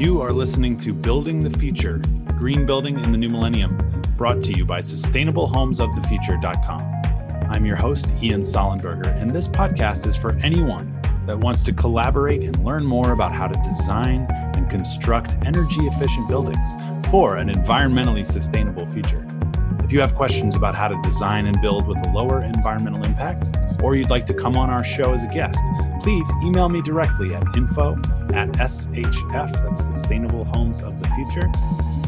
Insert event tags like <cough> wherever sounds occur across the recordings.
You are listening to Building the Future Green Building in the New Millennium, brought to you by SustainableHomesOfTheFuture.com. I'm your host, Ian Sollenberger, and this podcast is for anyone that wants to collaborate and learn more about how to design and construct energy efficient buildings for an environmentally sustainable future. If you have questions about how to design and build with a lower environmental impact, or you'd like to come on our show as a guest, please email me directly at info at SHF, that's Sustainable Homes of the Future,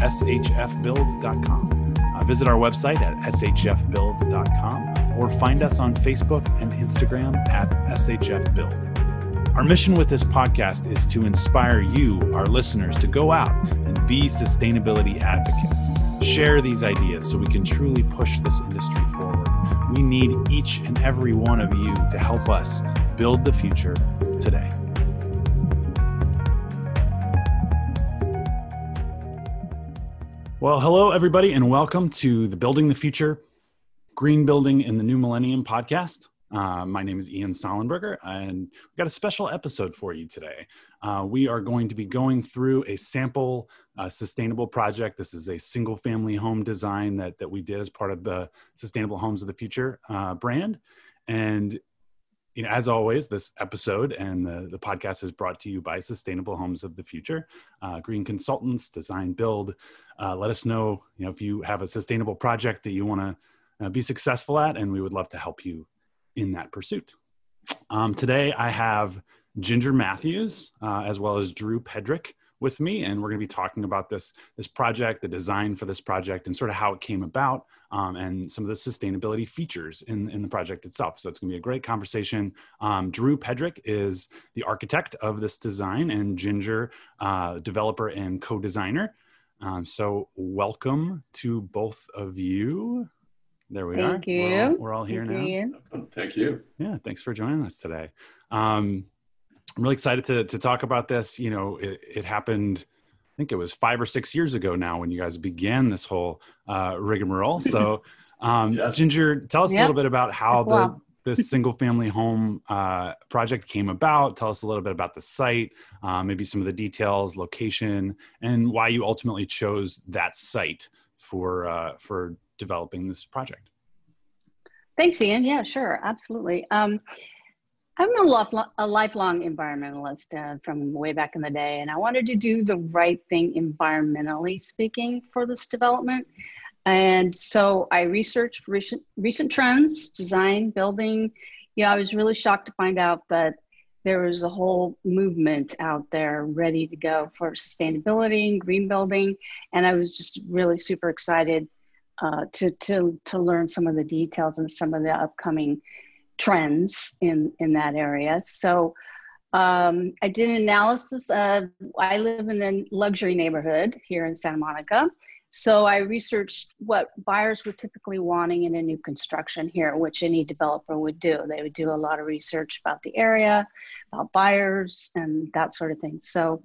shfbuild.com. Uh, visit our website at shfbuild.com or find us on Facebook and Instagram at shfbuild. Our mission with this podcast is to inspire you, our listeners, to go out and be sustainability advocates. Share these ideas so we can truly push this industry forward. We need each and every one of you to help us build the future today. Well, hello, everybody, and welcome to the Building the Future Green Building in the New Millennium podcast. Uh, my name is Ian Sollenberger, and we've got a special episode for you today. Uh, we are going to be going through a sample uh, sustainable project. This is a single family home design that, that we did as part of the Sustainable Homes of the Future uh, brand. And you know, as always, this episode and the, the podcast is brought to you by Sustainable Homes of the Future, uh, green consultants, design, build. Uh, let us know, you know, if you have a sustainable project that you want to be successful at, and we would love to help you in that pursuit. Um, today, I have Ginger Matthews uh, as well as Drew Pedrick with me, and we're going to be talking about this this project, the design for this project, and sort of how it came about, um, and some of the sustainability features in in the project itself. So it's going to be a great conversation. Um, Drew Pedrick is the architect of this design, and Ginger, uh, developer and co-designer. Um, so welcome to both of you. There we are. Thank are. You. We're all, we're all here Thank now. You. Thank you. Yeah, thanks for joining us today. Um, I'm really excited to to talk about this. You know, it, it, happened. I think it was five or six years ago now when you guys began this whole uh, rigmarole. <laughs> So, um, yes. Ginger, tell us yep. a little bit about how the this single family home uh, project came about. Tell us a little bit about the site, uh, maybe some of the details, location, and why you ultimately chose that site for uh, for developing this project. Thanks, Ian. Yeah, sure, absolutely. Um, I'm a, a lifelong environmentalist uh, from way back in the day, and I wanted to do the right thing environmentally speaking for this development. And so I researched recent, recent trends, design, building. Yeah, I was really shocked to find out that there was a whole movement out there ready to go for sustainability and green building. And I was just really super excited uh, to, to, to learn some of the details and some of the upcoming trends in, in that area. So um, I did an analysis of, I live in a luxury neighborhood here in Santa Monica. So I researched what buyers were typically wanting in a new construction here, which any developer would do. They would do a lot of research about the area, about buyers, and that sort of thing. So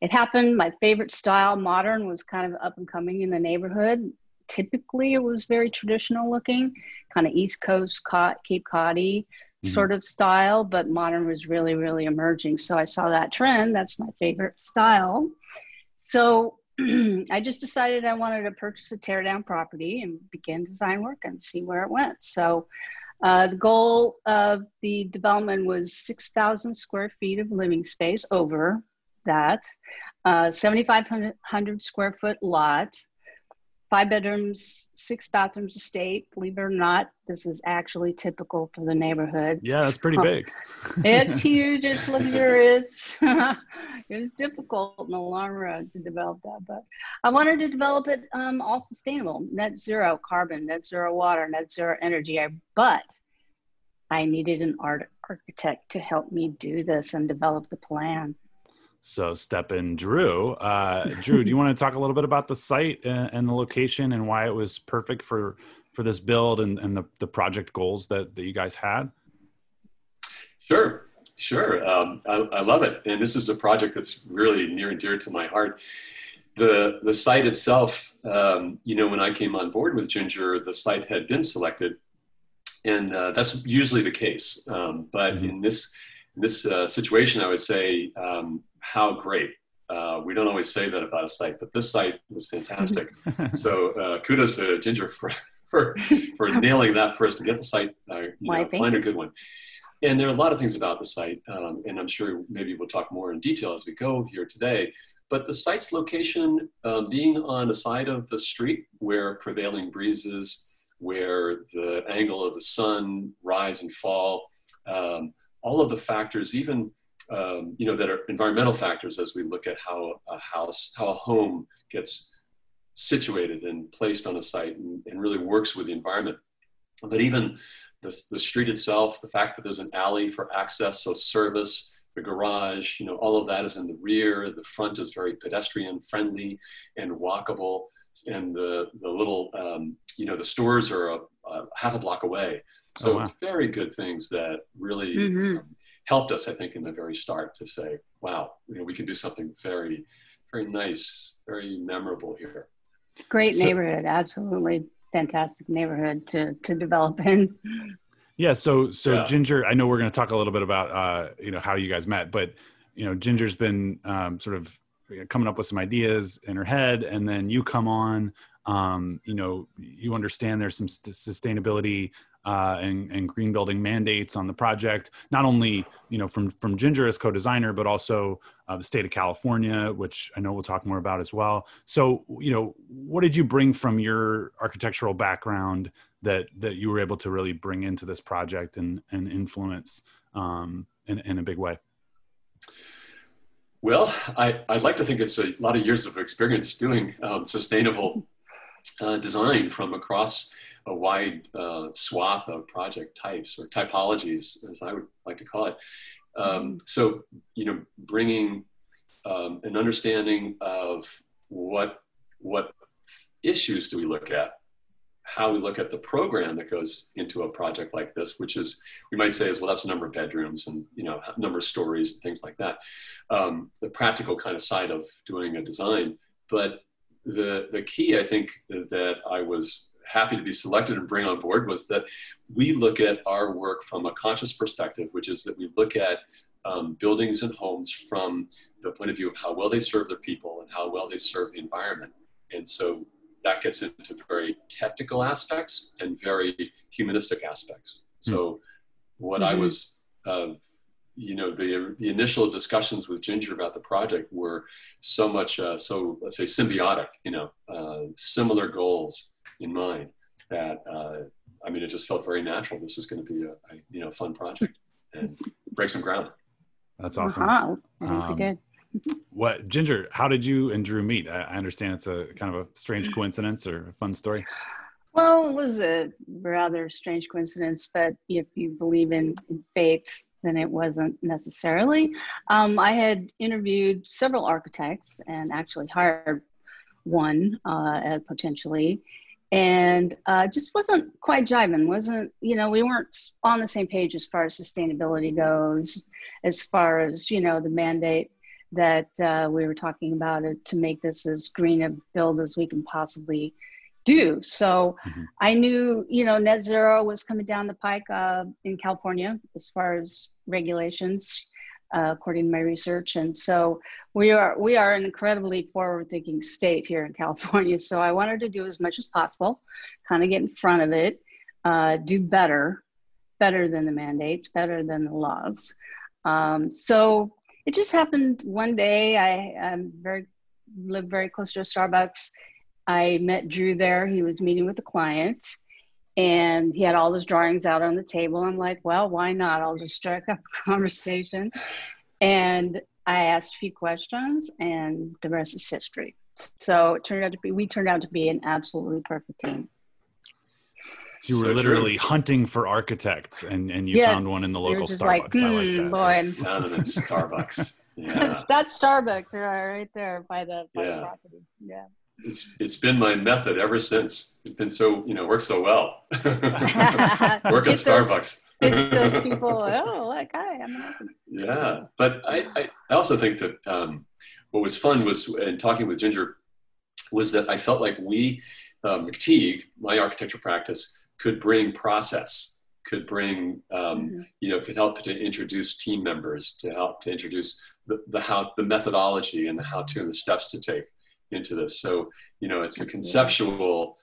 it happened. My favorite style, modern, was kind of up and coming in the neighborhood typically it was very traditional looking, kind of East Coast Cape Coddy mm-hmm. sort of style, but modern was really, really emerging. So I saw that trend. That's my favorite style. So <clears throat> I just decided I wanted to purchase a teardown property and begin design work and see where it went. So uh, the goal of the development was 6,000 square feet of living space over that, uh, 7,500 square foot lot, five bedrooms, six bathrooms estate. Believe it or not, this is actually typical for the neighborhood. Yeah, it's pretty big. it's <laughs> huge. It's luxurious. <laughs> it was difficult in the long run to develop that, but I wanted to develop it um, all sustainable, net zero carbon, net zero water, net zero energy. But I needed an art architect to help me do this and develop the plan. So step in, Drew. Uh, Drew, do you want to talk a little bit about the site and, and, the location and why it was perfect for for this build and, and the, the project goals that, that you guys had? Sure, sure. Um, I, I, love it, and this is a project that's really near and dear to my heart. The the site itself, um, you know, when I came on board with Ginger, the site had been selected, and uh, that's usually the case. Um, but mm-hmm. in this in this uh, situation, I would say um, how great Uh, we don't always say that about a site, but this site was fantastic. <laughs> so uh, kudos to Ginger for for, for <laughs> nailing that for us to get the site, uh, you Why, know, find a good one. And there are a lot of things about the site, um, and I'm sure maybe we'll talk more in detail as we go here today. But the site's location, um, being on the side of the street where prevailing breezes, where the angle of the sun rise and fall, um, all of the factors, even um, you know, that are environmental factors as we look at how a house, how a home gets situated and placed on a site and, and really works with the environment. But even the, the street itself, the fact that there's an alley for access, so service, the garage, you know, all of that is in the rear. The front is very pedestrian friendly and walkable. And the, the little, um, you know, the stores are a, a half a block away. So Oh, wow. very good things that really Mhm. Helped us, I think, in the very start to say, wow, you know, we can do something very, very nice, very memorable here. Great So- neighborhood, absolutely fantastic neighborhood to to develop in. Yeah. So, so Yeah. Ginger, I know we're going to talk a little bit about, uh, you know, how you guys met, but, you know, Ginger's been um, sort of coming up with some ideas in her head and then you come on, um, you know, you understand there's some st- sustainability uh, and, and green building mandates on the project, not only, you know, from, from Ginger as co-designer, but also uh, the state of California, which I know we'll talk more about as well. So, you know, what did you bring from your architectural background that that you were able to really bring into this project and and influence um, in in a big way. Well, I, I'd like to think it's a lot of years of experience doing um, sustainable uh, design from across a wide uh, swath of project types or typologies, as I would like to call it. Um, so, you know, bringing um, an understanding of what what issues do we look at, how we look at the program that goes into a project like this, which is we might say is well, that's the number of bedrooms and you know number of stories and things like that. Um, the practical kind of side of doing a design, but the the key I think that I was happy to be selected and bring on board was that we look at our work from a conscious perspective, which is that we look at um, buildings and homes from the point of view of how well they serve their people and how well they serve the environment. And so that gets into very technical aspects and very humanistic aspects. So what I Mhm. was, uh, you know, the the initial discussions with Ginger about the project were so much, uh, so let's say symbiotic. You know, uh, similar goals in mind. That uh, I mean, it just felt very natural. This is going to be a, a you know fun project and break some ground. That's awesome. I think Um, we did. What Ginger? How did you and Drew meet? I, I understand it's a kind of a strange coincidence or a fun story. Well, it was a rather strange coincidence, but if you believe in, in fate, then it wasn't necessarily. Um, I had interviewed several architects and actually hired one uh, uh, potentially, and uh, just wasn't quite jiving. wasn't you know we weren't on the same page as far as sustainability goes, as far as you know the mandate that uh, we were talking about it to make this as green a build as we can possibly do. So Mhm. I knew, you know, net zero was coming down the pike uh, in California as far as regulations, uh, according to my research. And so we are we are an incredibly forward-thinking state here in California. So I wanted to do as much as possible, kind of get in front of it, uh, do better, better than the mandates, better than the laws. Um, so it just happened one day. I am very live very close to a Starbucks. I met Drew there. He was meeting with a client and he had all his drawings out on the table. I'm like, well, why not? I'll just strike up a conversation. And I asked a few questions and the rest is history. So it turned out to be, we turned out to be an absolutely perfect team. So you were So true. literally hunting for architects, and and you Yes, found one in the local just Starbucks. like, I like hmm, that. boy. <laughs> Found them at Starbucks. <laughs> Yeah. That's, that's Starbucks uh, right there by the, by Yeah. the property. Yeah. It's it's been my method ever since. It's been so you know works so well. <laughs> Work at those- Starbucks. Get those people, oh, like, I'm an yeah, but I, I I also think that um, what was fun was in talking with Ginger was that I felt like we uh, McTeague, my architecture practice, could bring process, could bring, um, mm-hmm. you know, could help to introduce team members, to help to introduce the, the how, the methodology and the how to and the steps to take into this. So, you know, it's a conceptual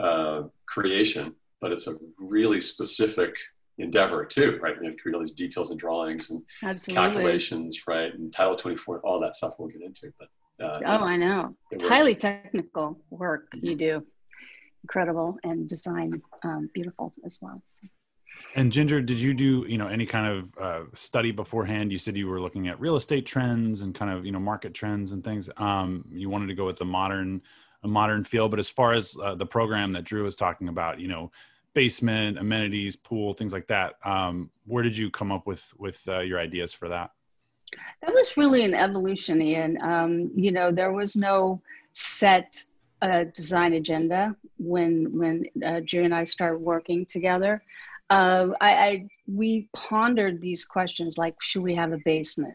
uh, creation, but it's a really specific endeavor too, right? You create all these details and drawings and Absolutely. calculations, right? And Title 24, all that stuff we'll get into. But uh, oh, I know. It's highly technical work you do. Incredible and design um, beautiful as well. So. And Ginger, did you do you know any kind of uh, study beforehand? You said you were looking at real estate trends and kind of you know market trends and things. Um, you wanted to go with the modern, a modern feel, but as far as uh, the program that Drew was talking about, you know, basement, amenities, pool, things like that. Um, where did you come up with with uh, your ideas for that? That was really an evolution, Ian. Um, you know, there was no set uh, design agenda when when uh, Drew and I started working together. Uh, I, I we pondered these questions like, should we have a basement?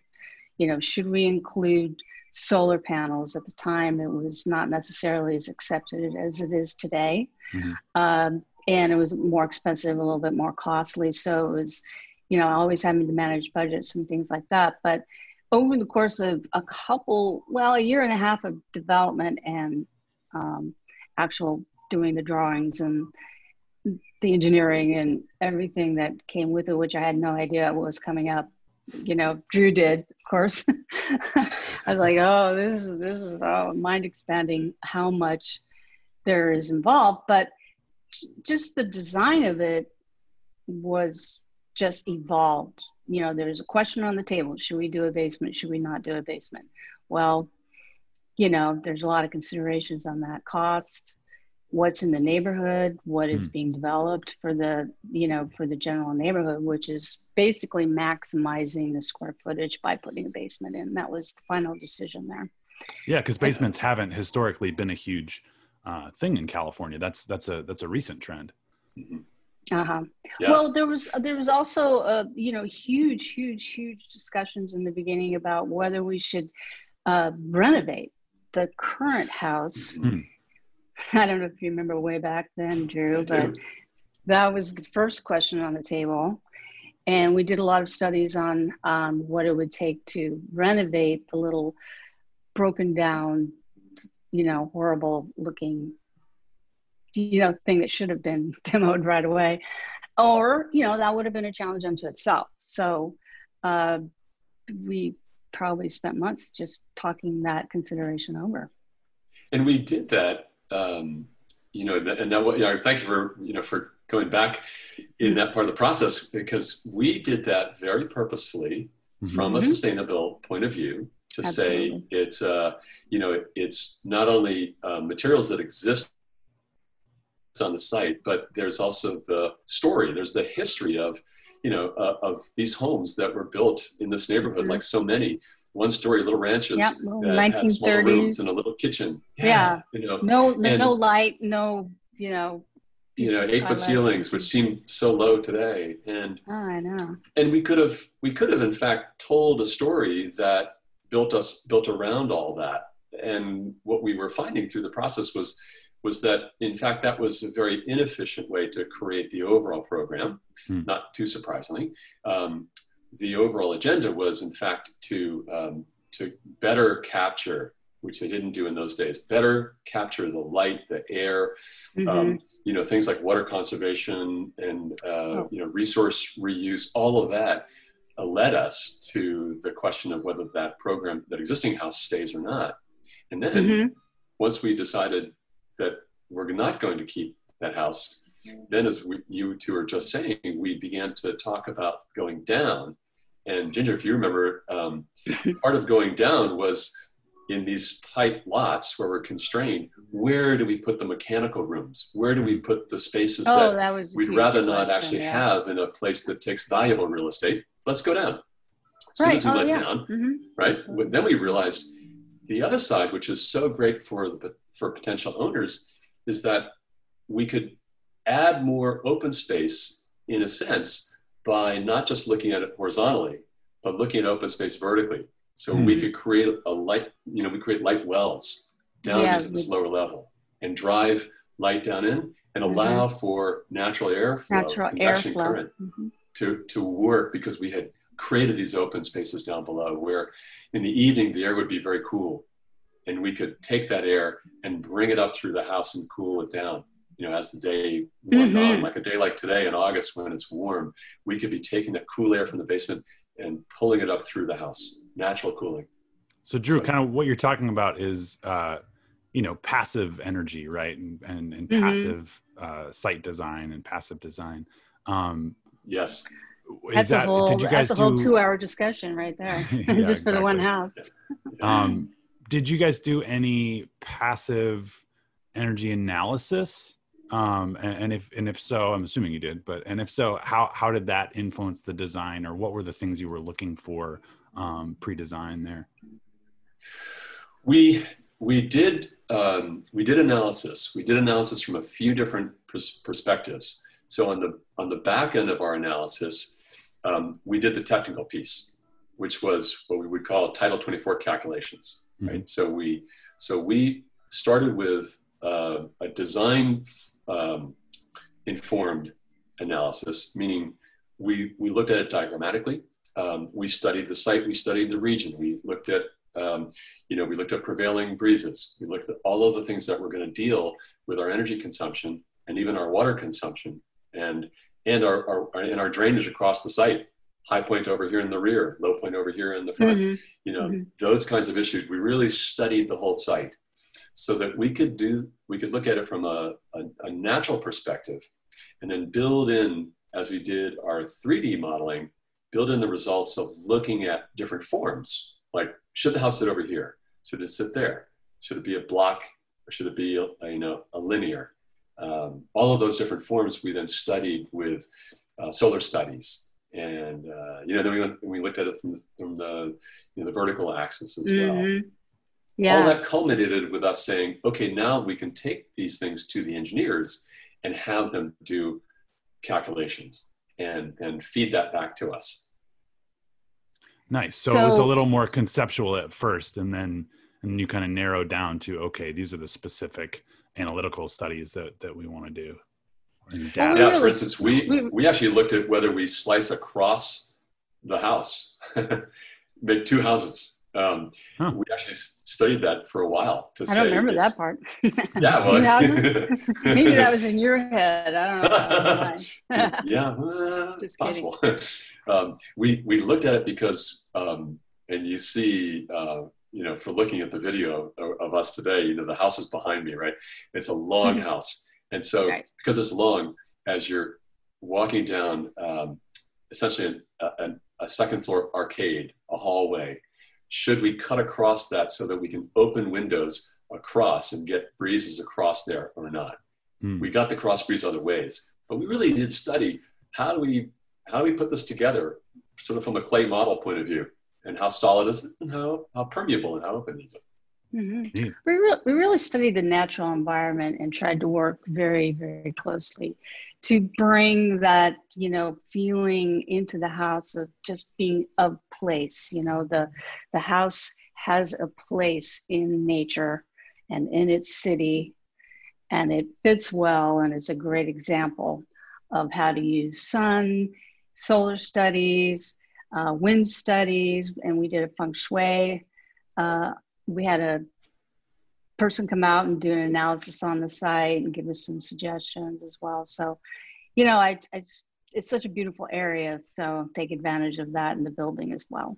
You know, should we include solar panels? At the time, it was not necessarily as accepted as it is today. Mm-hmm. Um, and it was more expensive, a little bit more costly. So it was, you know, always having to manage budgets and things like that. But over the course of a couple, well, a year and a half of development and um, actual doing the drawings and the engineering and everything that came with it, which I had no idea what was coming up. You know, Drew did, of course. <laughs> I was like, oh, this is this is oh, mind expanding how much there is involved. But just the design of it was just evolved. You know, there's a question on the table should we do a basement? Should we not do a basement? Well, you know, there's a lot of considerations on that cost, what's in the neighborhood, what is mm. being developed for the, you know, for the general neighborhood, which is basically maximizing the square footage by putting a basement in. That was the final decision there. Yeah, because basements haven't historically been a huge uh, thing in California. That's that's a that's a recent trend. Mm-hmm. Uh-huh. Yeah. Well, there was there was also uh, you know huge, huge, huge discussions in the beginning about whether we should uh, renovate the current house. Mm-hmm. <laughs> I don't know if you remember way back then, Drew, but that was the first question on the table. And we did a lot of studies on um, what it would take to renovate the little broken down you know, horrible looking, you know, thing that should have been <laughs> demoed right away. Or, you know, that would have been a challenge unto itself. So uh, we probably spent months just talking that consideration over. And we did that, um, you know, and now, you know, thank you for, you know, for going back in that part of the process because we did that very purposefully mm-hmm. from a sustainable point of view to Absolutely. say it's uh, you know it's not only uh, materials that exist on the site, but there's also the story. There's the history of you know uh, of these homes that were built in this neighborhood, mm-hmm. like so many one story little ranches yep, that had small rooms and a little kitchen. Yeah, yeah. you know, no and, no light, no you know you know eight foot ceilings which seem so low today and oh, i know and we could have we could have in fact told a story that built us built around all that. And what we were finding through the process was was that in fact that was a very inefficient way to create the overall program. Hmm. Not too surprisingly, um, the overall agenda was in fact to um, to better capture which they didn't do in those days. Better capture the light, the air, mm-hmm. um, you know, things like water conservation and uh, oh. you know resource reuse. All of that uh, led us to the question of whether that program, that existing house stays or not. And then mm-hmm. once we decided that we're not going to keep that house, then as we, you two are just saying, we began to talk about going down. And Ginger, if you remember, um, part of going down was in these tight lots where we're constrained, where do we put the mechanical rooms? Where do we put the spaces oh, that, that we'd rather not actually yeah. have in a place that takes valuable real estate? Let's go down. As soon right. as we oh, went yeah. down, mm-hmm. right? Absolutely. Then we realized the other side, which is so great for the, for potential owners, is that we could add more open space in a sense by not just looking at it horizontally, but looking at open space vertically. So mm-hmm. we could create a light, you know, we create light wells down yeah, into this lower level and drive light down in and allow mm-hmm. for natural airflow, natural convection airflow. current mm-hmm. to, to work because we had created these open spaces down below where in the evening the air would be very cool and we could take that air and bring it up through the house and cool it down you know as the day went mm-hmm. on like a day like today in august when it's warm we could be taking that cool air from the basement and pulling it up through the house natural cooling. So drew so, kind of what you're talking about is uh you know passive energy right? And and, and mm-hmm. passive uh, site design and passive design. Um, yes. that's that, a whole did you guys that's a whole do, two hour discussion right there <laughs> <laughs> yeah, just exactly. for the one house. <laughs> Um, did you guys do any passive energy analysis um, and, and, if and if so i'm assuming you did but and if so how how did that influence the design or what were the things you were looking for um, pre-design there we we did um, we did analysis. We did analysis from a few different pers- perspectives. So on the on the back end of our analysis, um, we did the technical piece, which was what we would call Title 24 calculations. Mm-hmm. Right. So we so we started with uh, a design um, informed analysis, meaning we we looked at it diagrammatically. Um, we studied the site. We studied the region. We looked at um, you know, we looked at prevailing breezes. We looked at all of the things that were going to deal with our energy consumption and even our water consumption and and our, our and our drainage across the site. High point over here in the rear, low point over here in the front. Mm-hmm. You know, mm-hmm. those kinds of issues. We really studied the whole site so that we could do we could look at it from a, a, a natural perspective and then build in as we did our 3D modeling, build in the results of looking at different forms like should the house sit over here? Should it sit there? Should it be a block or should it be a, a you know a linear? Um, all of those different forms we then studied with uh, solar studies, and uh, you know then we went, we looked at it from the, from the you know the vertical axis as mm-hmm. well. Yeah. All that culminated with us saying, okay, now we can take these things to the engineers and have them do calculations and and feed that back to us. Nice. So, so, it was a little more conceptual at first, and then and you kind of narrowed down to okay, these are the specific analytical studies that that we want to do. Yeah, really, for instance, we we actually looked at whether we slice across the house, <laughs> make two houses. Um, huh. We actually studied that for a while. To I don't remember that part. <laughs> yeah, well. <laughs> Maybe that was in your head. I don't know. <laughs> yeah, uh, just possible. Um, we we looked at it because, um, and you see, uh, you know, for looking at the video of, of, us today, you know, the house is behind me, right? It's a long mm-hmm. house, and so right. because it's long, as you're walking down, um, essentially a, a, a second floor arcade, a hallway. Should we cut across that so that we can open windows across and get breezes across there or not? Mm. We got the cross breeze other ways, but we really did study how do we how do we put this together sort of from a clay model point of view and how solid is it and how, how permeable and how open is it mm-hmm. we, re- we really studied the natural environment and tried to work very very closely to bring that you know feeling into the house of just being of place you know the the house has a place in nature and in its city and it fits well and it's a great example of how to use sun solar studies, uh, wind studies, and we did a feng shui. Uh, we had a person come out and do an analysis on the site and give us some suggestions as well. So, you know, I, I it's such a beautiful area, so take advantage of that in the building as well.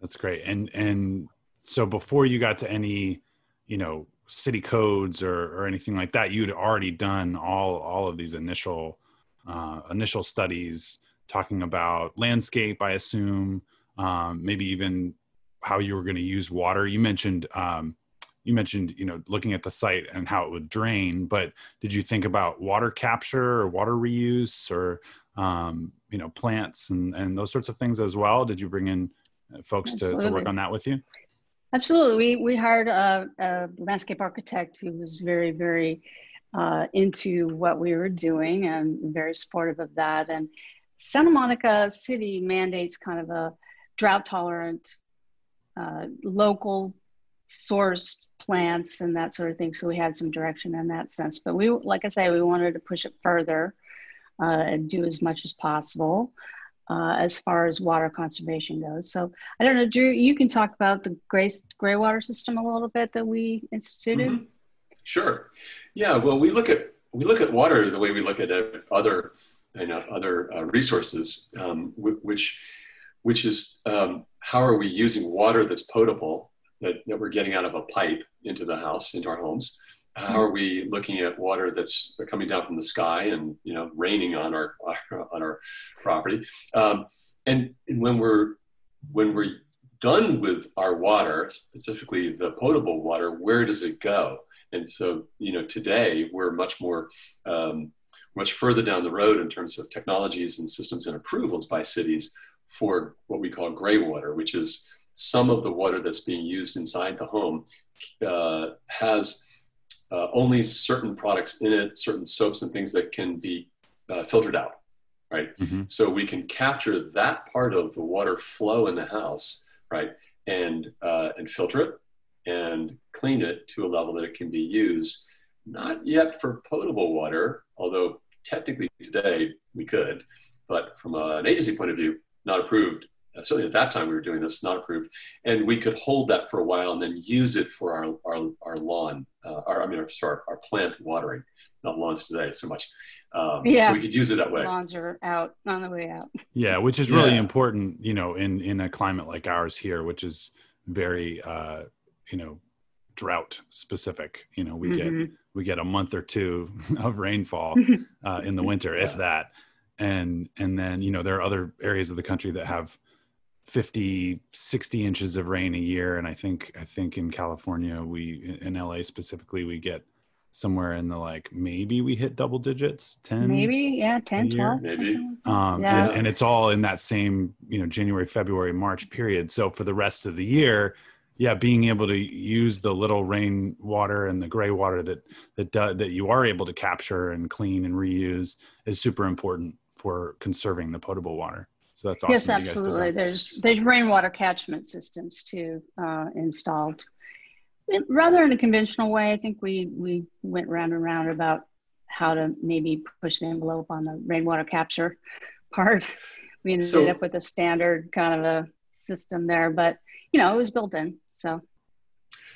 That's great. And and so before you got to any, you know, city codes or or anything like that, you'd already done all all of these initial uh, initial studies talking about landscape, I assume, um, maybe even how you were going to use water. You mentioned um, you mentioned you know looking at the site and how it would drain, but did you think about water capture or water reuse or um, you know plants and and those sorts of things as well? Did you bring in uh, folks to, to work on that with you? Absolutely. We we hired a, a landscape architect who was very very uh, into what we were doing and very supportive of that. And Santa Monica City mandates kind of a drought tolerant, uh, local sourced plants and that sort of thing. So we had some direction in that sense. But we, like I say, we wanted to push it further uh, and do as much as possible. Uh, as far as water conservation goes. So I don't know, Drew, you can talk about the gray, gray water system a little bit that we instituted. Mm-hmm. Sure. Yeah. Well, we look at we look at water the way we look at other you know other uh, resources, um, which which is um, how are we using water that's potable that, that we're getting out of a pipe into the house into our homes? How are we looking at water that's coming down from the sky and you know raining on our, our <laughs> on our property? Um, and, and when we're when we're done with our water specifically the potable water where does it go? And so you know today we're much more um, much further down the road in terms of technologies and systems and approvals by cities for what we call gray water which is some of the water that's being used inside the home uh, has uh, only certain products in it, certain soaps and things that can be uh, filtered out, right? Mm-hmm. So we can capture that part of the water flow in the house, right, and uh, and filter it and clean it to a level that it can be used. Not yet for potable water, although technically today we could, but from an agency point of view, not approved uh, certainly at that time we were doing this, not approved, and we could hold that for a while and then use it for our our, our lawn, uh, our I mean, sorry, our plant watering, not lawns today so much. Um, yeah, so we could use it that way. Lawns are out on the way out. Yeah, which is really yeah. important, you know, in in a climate like ours here, which is very, uh, you know, drought specific. You know, we mm-hmm. get we get a month or two <laughs> of rainfall <laughs> uh, in the winter, yeah. if that and and then you know there are other areas of the country that have 50 60 inches of rain a year. And i think i think in california we in la specifically we get somewhere in the like maybe we hit double digits 10 maybe yeah 10 12 maybe. um yeah. and, and, it's all in that same you know january february march period. So for the rest of the year yeah being able to use the little rain water and the gray water that that do, that you are able to capture and clean and reuse is super important for conserving the potable water so that's awesome. Yes, absolutely. There's there's rainwater catchment systems too uh, installed. Rather in a conventional way, I think we we went round and round about how to maybe push the envelope on the rainwater capture <laughs> part. We ended so, up with a standard kind of a system there, but you know it was built in. So.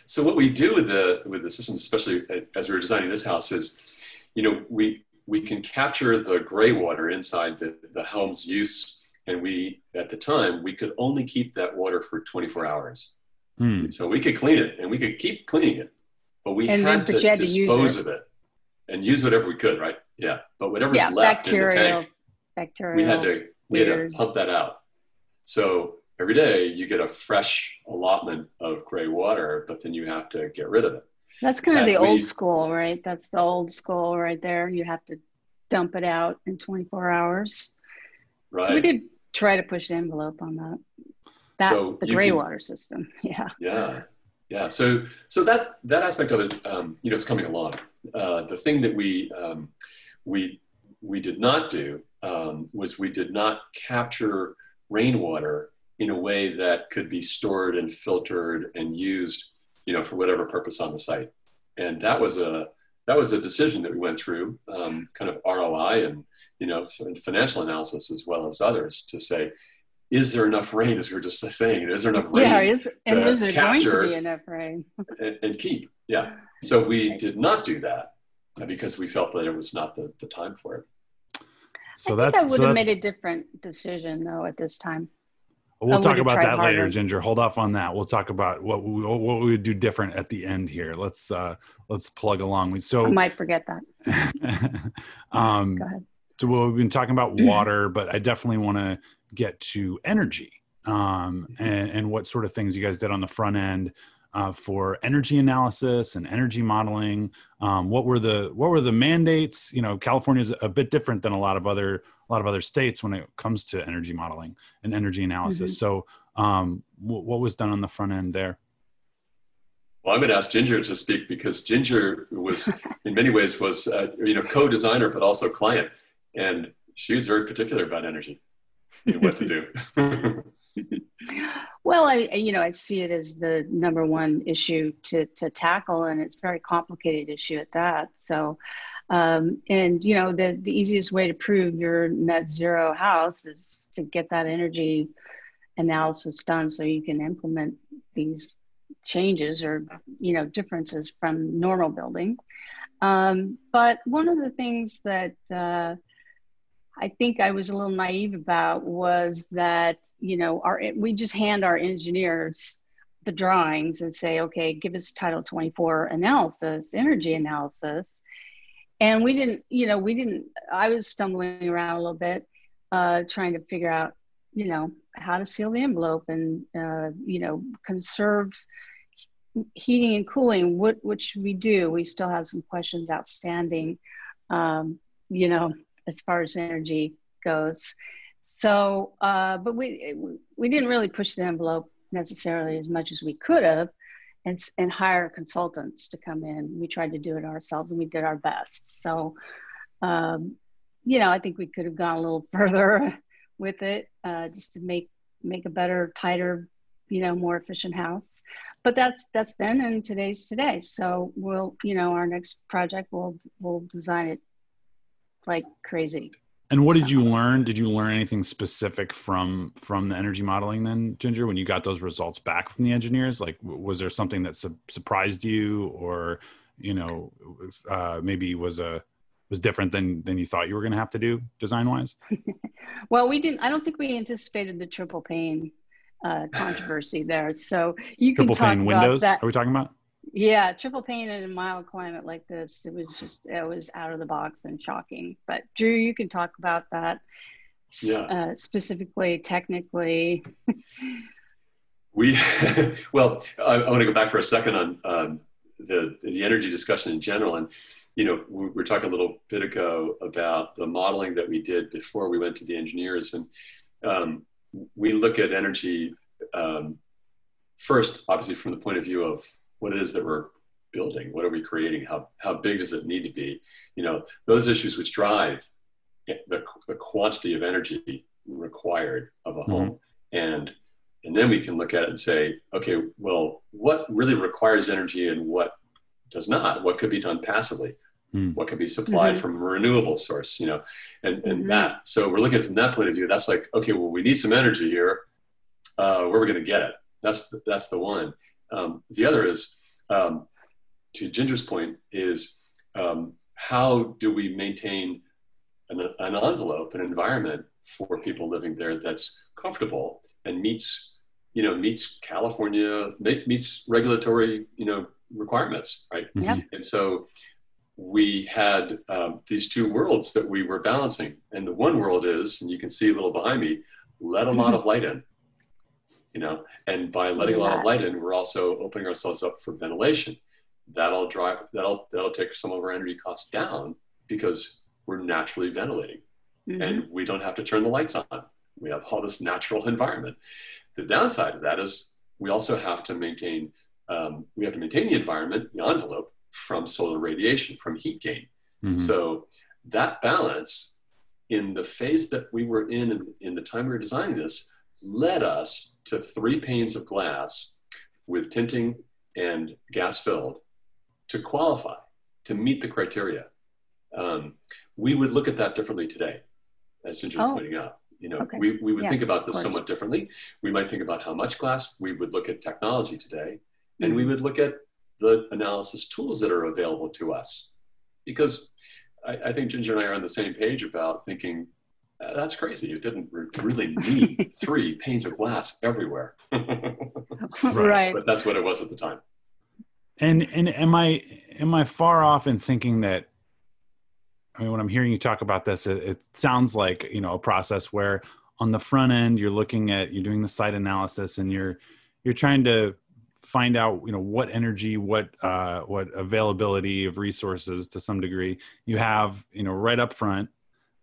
So what we do with the with the systems, especially as we were designing this house, is, you know, we we can capture the gray water inside the, the home's use. And we at the time we could only keep that water for 24 hours. Hmm. so we could clean it and we could keep cleaning it but we and had, to had dispose to of it and use whatever we could right? Yeah but whatever's yeah, left bacterial, in the tank bacterial we had to we had to pump that out. So every day you get a fresh allotment of gray water but then you have to get rid of it that's kind of the old school right that's the old school right there you have to dump it out in 24 hours right so we did try to push the envelope on that. That so the gray can, water system. <laughs> Yeah. Yeah. Yeah. So so that that aspect of it, um, you know, it's coming along. Uh, the thing that we um, we we did not do um, was we did not capture rainwater in a way that could be stored and filtered and used, you know, for whatever purpose on the site. And that was a that was a decision that we went through, um, kind of ROI and you know financial analysis as well as others to say, is there enough rain? As we are just saying, is there enough rain? Yeah, is, and is there going to be enough rain? <laughs> and, and, keep, yeah. So we did not do that because we felt that it was not the, the time for it. So I that's I would so have made a different decision though at this time. We'll talk about that harder. later, Ginger. Hold off on that. We'll talk about what we, what we would do different at the end here. Let's uh, let's plug along. We so I might forget that. <laughs> um, Go ahead. So we've been talking about water, but I definitely want to get to energy um, and, and, what sort of things you guys did on the front end uh, for energy analysis and energy modeling. Um, what were the what were the mandates? You know, California is a bit different than a lot of other a lot of other states when it comes to energy modeling and energy analysis. Mm-hmm. So, um, w- what was done on the front end there? Well, I'm going to ask Ginger to speak because Ginger was, in many ways, was uh, you know co-designer but also client, and she was very particular about energy and what to do. <laughs> <laughs> Well, I you know I see it as the number one issue to to tackle, and it's a very complicated issue at that. So, um, and you know the the easiest way to prove your net zero house is to get that energy analysis done, so you can implement these changes or you know differences from normal building. Um, but one of the things that uh, I think I was a little naive about was that you know our we just hand our engineers the drawings and say, okay, give us Title 24 analysis, energy analysis, and we didn't, you know, we didn't. I was stumbling around a little bit, uh, trying to figure out, you know, how to seal the envelope and uh, you know conserve heating and cooling. What what should we do? We still have some questions outstanding. Um, you know, as far as energy goes. So, uh, but we we didn't really push the envelope necessarily as much as we could have, and and hire consultants to come in. We tried to do it ourselves, and we did our best. So, um, you know, I think we could have gone a little <laughs> further with it, uh, just to make make a better, tighter, you know, more efficient house. But that's that's then, and today's today. So we'll, you know, our next project we'll we'll design it like crazy. And what did you learn? Did you learn anything specific from from the energy modeling then, Ginger, when you got those results back from the engineers? Like, was there something that su- surprised you, or you know, uh, maybe was a was different than than you thought you were going to have to do design wise? <laughs> well, we didn't. I don't think we anticipated the triple pane uh, controversy there. So you triple can talk pane windows. That. Are we talking about? Yeah, triple pane in a mild climate like this, it was just it was out of the box and shocking. But Drew, you can talk about that yeah. uh, specifically, technically. we <laughs> well, I, I, want to go back for a second on um, the the energy discussion in general, and you know, we were talking a little bit ago about the modeling that we did before we went to the engineers, and um, we look at energy um, first, obviously, from the point of view of what it is that we're building, what are we creating, how, how big does it need to be? You know, those issues which drive the, the quantity of energy required of a home. Mm-hmm. And, and then we can look at it and say, okay, well, what really requires energy and what does not? What could be done passively? Mm. What can be supplied mm-hmm. from a renewable source, you know, and, and mm-hmm. that. So we're looking from that point of view. That's like, okay, well, we need some energy here. Uh, where are we going to get it? That's the, that's the one. Um, the other is, um, to Ginger's point, is um, how do we maintain an, an, envelope, an environment for people living there that's comfortable and meets, you know, meets California, meets regulatory, you know, requirements, right? Yep. And so we had um, these two worlds that we were balancing. And the one world is, and you can see a little behind me, let a lot of light in you know? And by letting a lot of light in we're also opening ourselves up for ventilation. That'll drive that'll that'll take some of our energy costs down because we're naturally ventilating. Mm-hmm. and we don't have to turn the lights on. We have all this natural environment. The downside of that is we also have to maintain um, we have to maintain the environment the envelope from solar radiation from heat gain. Mm-hmm. so that balance in the phase that we were in, in in the time we were designing this led us to three panes of glass with tinting and gas filled to qualify, to meet the criteria. Um, we would look at that differently today, as Ginger oh. pointing out. You know, okay. we, we would yeah, think about this somewhat differently. We might think about how much glass. We would look at technology today, and mm-hmm. we would look at the analysis tools that are available to us. Because I, I think Ginger and I are on the same page about thinking that's crazy. You didn't re- really need <laughs> three panes of glass everywhere. <laughs> right. But that's what it was at the time. And and am I am I far off in thinking that I mean when I'm hearing you talk about this it, it sounds like, you know, a process where on the front end you're looking at you're doing the site analysis and you're you're trying to find out you know what energy what uh, what availability of resources to some degree you have you know right up front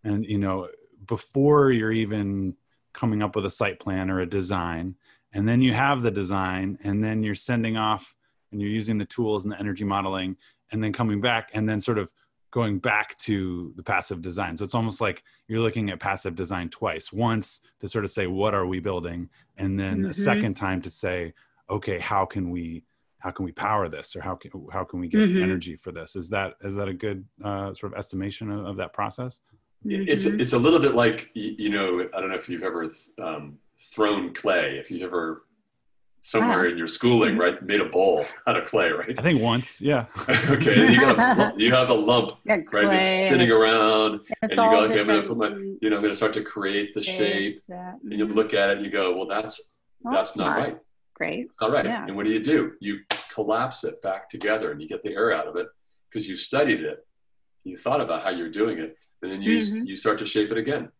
and you know before you're even coming up with a site plan or a design and then you have the design and then you're sending off and you're using the tools and the energy modeling and then coming back and then sort of going back to the passive design. So it's almost like you're looking at passive design twice. Once to sort of say what are we building, and then mm-hmm. the second time to say, okay, how can we how can we power this, or how can how can we get mm-hmm. energy for this? Is that is that a good uh, sort of estimation of, of that process? It's it's a little bit like you know I don't know if you've ever um, thrown clay. If you've ever somewhere in your schooling, mm-hmm. right, made a bowl out of clay, right? I think once, yeah. <laughs> okay, you, got, <laughs> you have a lump, right, it's spinning around, and you go, okay, I'm gonna put my, you know, I'm gonna start to create the shape, and you look at it and you go, well, that's well, that's not, not right. Great. All right. Yeah. And what do you do? You collapse it back together and you get the air out of it because you studied it, you thought about how you're doing it, and then you mm-hmm. you start to shape it again.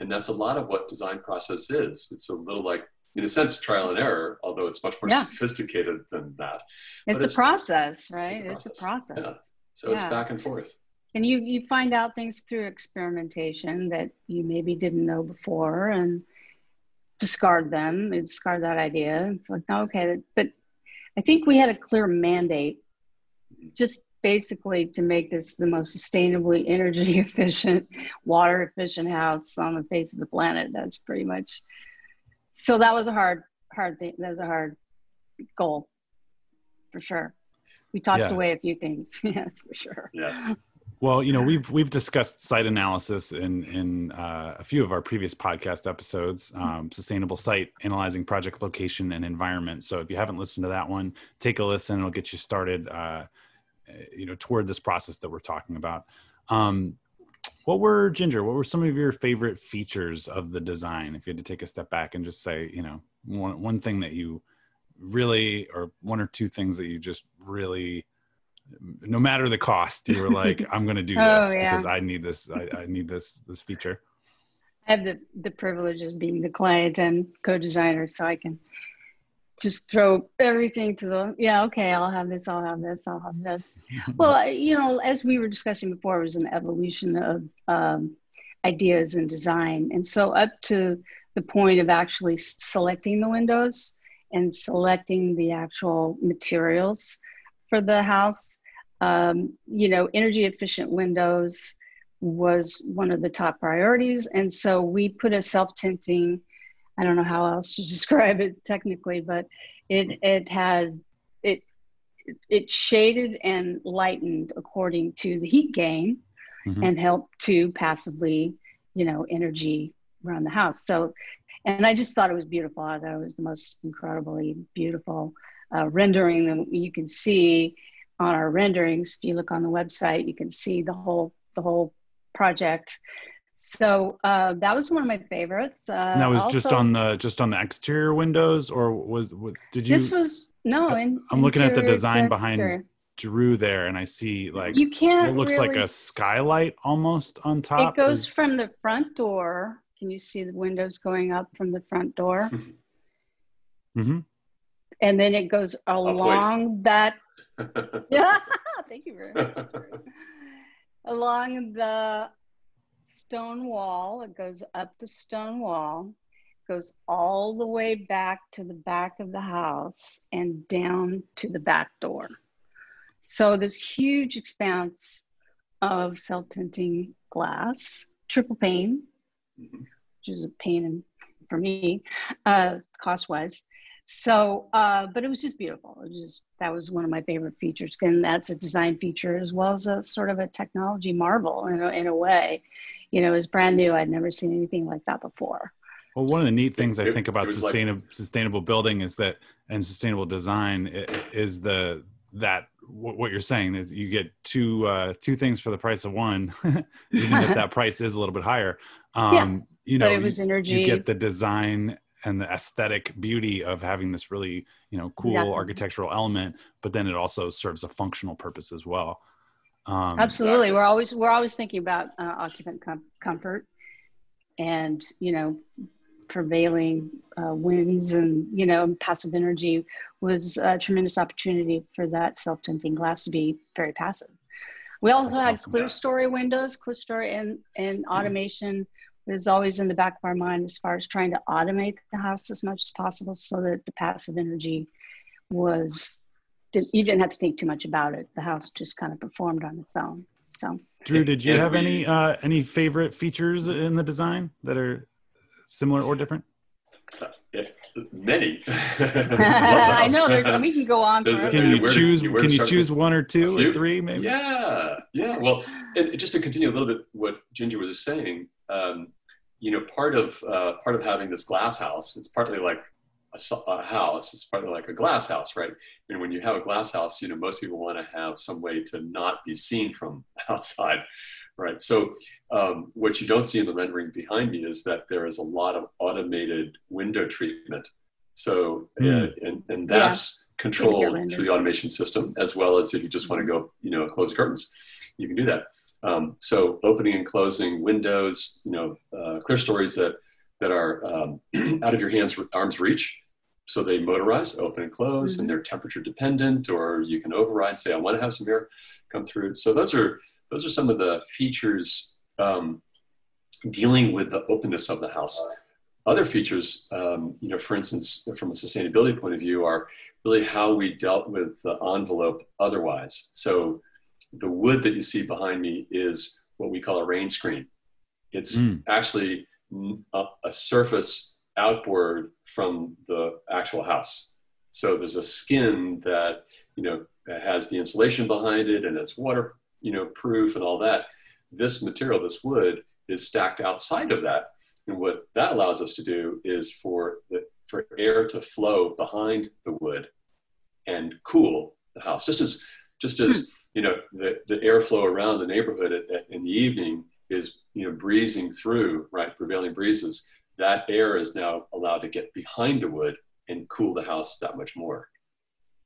And that's a lot of what design process is. It's a little like in a sense trial and error although it's much more yeah. sophisticated than that it's, it's, a process right it's a process, it's a process. Yeah. so yeah. it's back and forth and you you find out things through experimentation that you maybe didn't know before and discard them discard that idea it's like okay but i think we had a clear mandate just basically to make this the most sustainably <laughs> energy efficient water efficient house on the face of the planet. That's pretty much so that was a hard hard thing. That was a hard goal for sure. We tossed yeah. away a few things. <laughs> Yes for sure. Yes. Well you know we've we've discussed site analysis in in uh, a few of our previous podcast episodes um, sustainable site analyzing project location and environment. So if you haven't listened to that one take a listen. It'll get you started uh, you know toward this process that we're talking about um, what were Ginger? What were some of your favorite features of the design? If you had to take a step back and just say, you know, one one thing that you really, or one or two things that you just really, no matter the cost, you were <laughs> like, I'm going to do oh, this yeah. because I need this. I, I need this this feature. I have the the privilege of being the client and co-designer, so I can just throw everything to the yeah okay i'll have this i'll have this i'll have this. Well you know as we were discussing before it was an evolution of um, ideas and design. And so up to the point of actually selecting the windows and selecting the actual materials for the house um, you know energy efficient windows was one of the top priorities. And so we put a self-tinting I don't know how else to <laughs> describe it technically, but it it has it it shaded and lightened according to the heat gain mm-hmm. and helped to passively, you know, energy around the house. So and I just thought it was beautiful. I thought it was the most incredibly beautiful uh, rendering that you can see on our renderings. If you look on the website, you can see the whole the whole project so uh, that was one of my favorites. Uh, and that was also, just on the just on the exterior windows, or was, was did you? This was no. In, I'm looking at the design behind Drew there, and I see like you can't. It looks really like a skylight almost on top. It goes from the front door. Can you see the windows going up from the front door? <laughs> mm-hmm. And then it goes along that. yeah, <laughs> <laughs> thank you very much. along the stone wall. It goes up the stone wall, goes all the way back to the back of the house and down to the back door. So this huge expanse of self-tinting glass, triple pane, mm-hmm. which is a pain for me, uh, cost-wise. So, uh, but it was just beautiful. It was just that was one of my favorite features, and that's a design feature as well as a sort of a technology marvel in a, in a way you know, it was brand new. I'd never seen anything like that before. Well, one of the neat things I think about sustainable like, sustainable building is that and sustainable design is the that what you're saying is you get two uh, two things for the price of one, <laughs> even if <laughs> that price is a little bit higher. Um, yeah, you know, it was energy. You get the design and the aesthetic beauty of having this really you know cool exactly. architectural element, but then it also serves a functional purpose as well. Um, Absolutely, we're always we're always thinking about uh, occupant com- comfort, and you know, prevailing uh, winds and you know passive energy was a tremendous opportunity for that self-tinting glass to be very passive. We also That's had awesome, clerestory yeah. windows, clerestory and and automation was always in the back of our mind as far as trying to automate the house as much as possible so that the passive energy was you didn't have to think too much about it. The house just kind of performed on its own. So Drew, did you have any uh, any favorite features in the design that are similar or different? Uh, many. <laughs> I know. We can go on. Can you choose? Can you choose one or two or three? Maybe. Yeah, yeah. Well, and just to continue a little bit what Ginger was saying, um, you know, part of uh, part of having this glass house, it's partly like a, a, house. It's partly like a glass house, right? And when you have a glass house, you know, most people want to have some way to not be seen from <laughs> outside, right? So um, what you don't see in the rendering behind me is that there is a lot of automated window treatment. So mm. uh, and and that's yeah. controlled through the automation system, as well as if you just want to go, you know, close the curtains, you can do that. Um, so opening and closing windows, you know, uh, clerestories that that are um, <clears throat> out of your hands arm's reach so they motorize, open and close, mm-hmm. and they're temperature dependent, or you can override, say, I want to have some air come through. So those are those are some of the features um, dealing with the openness of the house. Other features, um, you know, for instance, from a sustainability point of view, are really how we dealt with the envelope otherwise. So the wood that you see behind me is what we call a rain screen. It's mm. actually a, a surface outboard from the actual house. So there's a skin that, you know, has the insulation behind it and it's water, you know, proof and all that. This material, this wood, is stacked outside of that. And what that allows us to do is for the, for air to flow behind the wood and cool the house. Just as just as hmm. you know the, the airflow around the neighborhood at, at, in the evening is you know breezing through right prevailing breezes that air is now allowed to get behind the wood and cool the house that much more.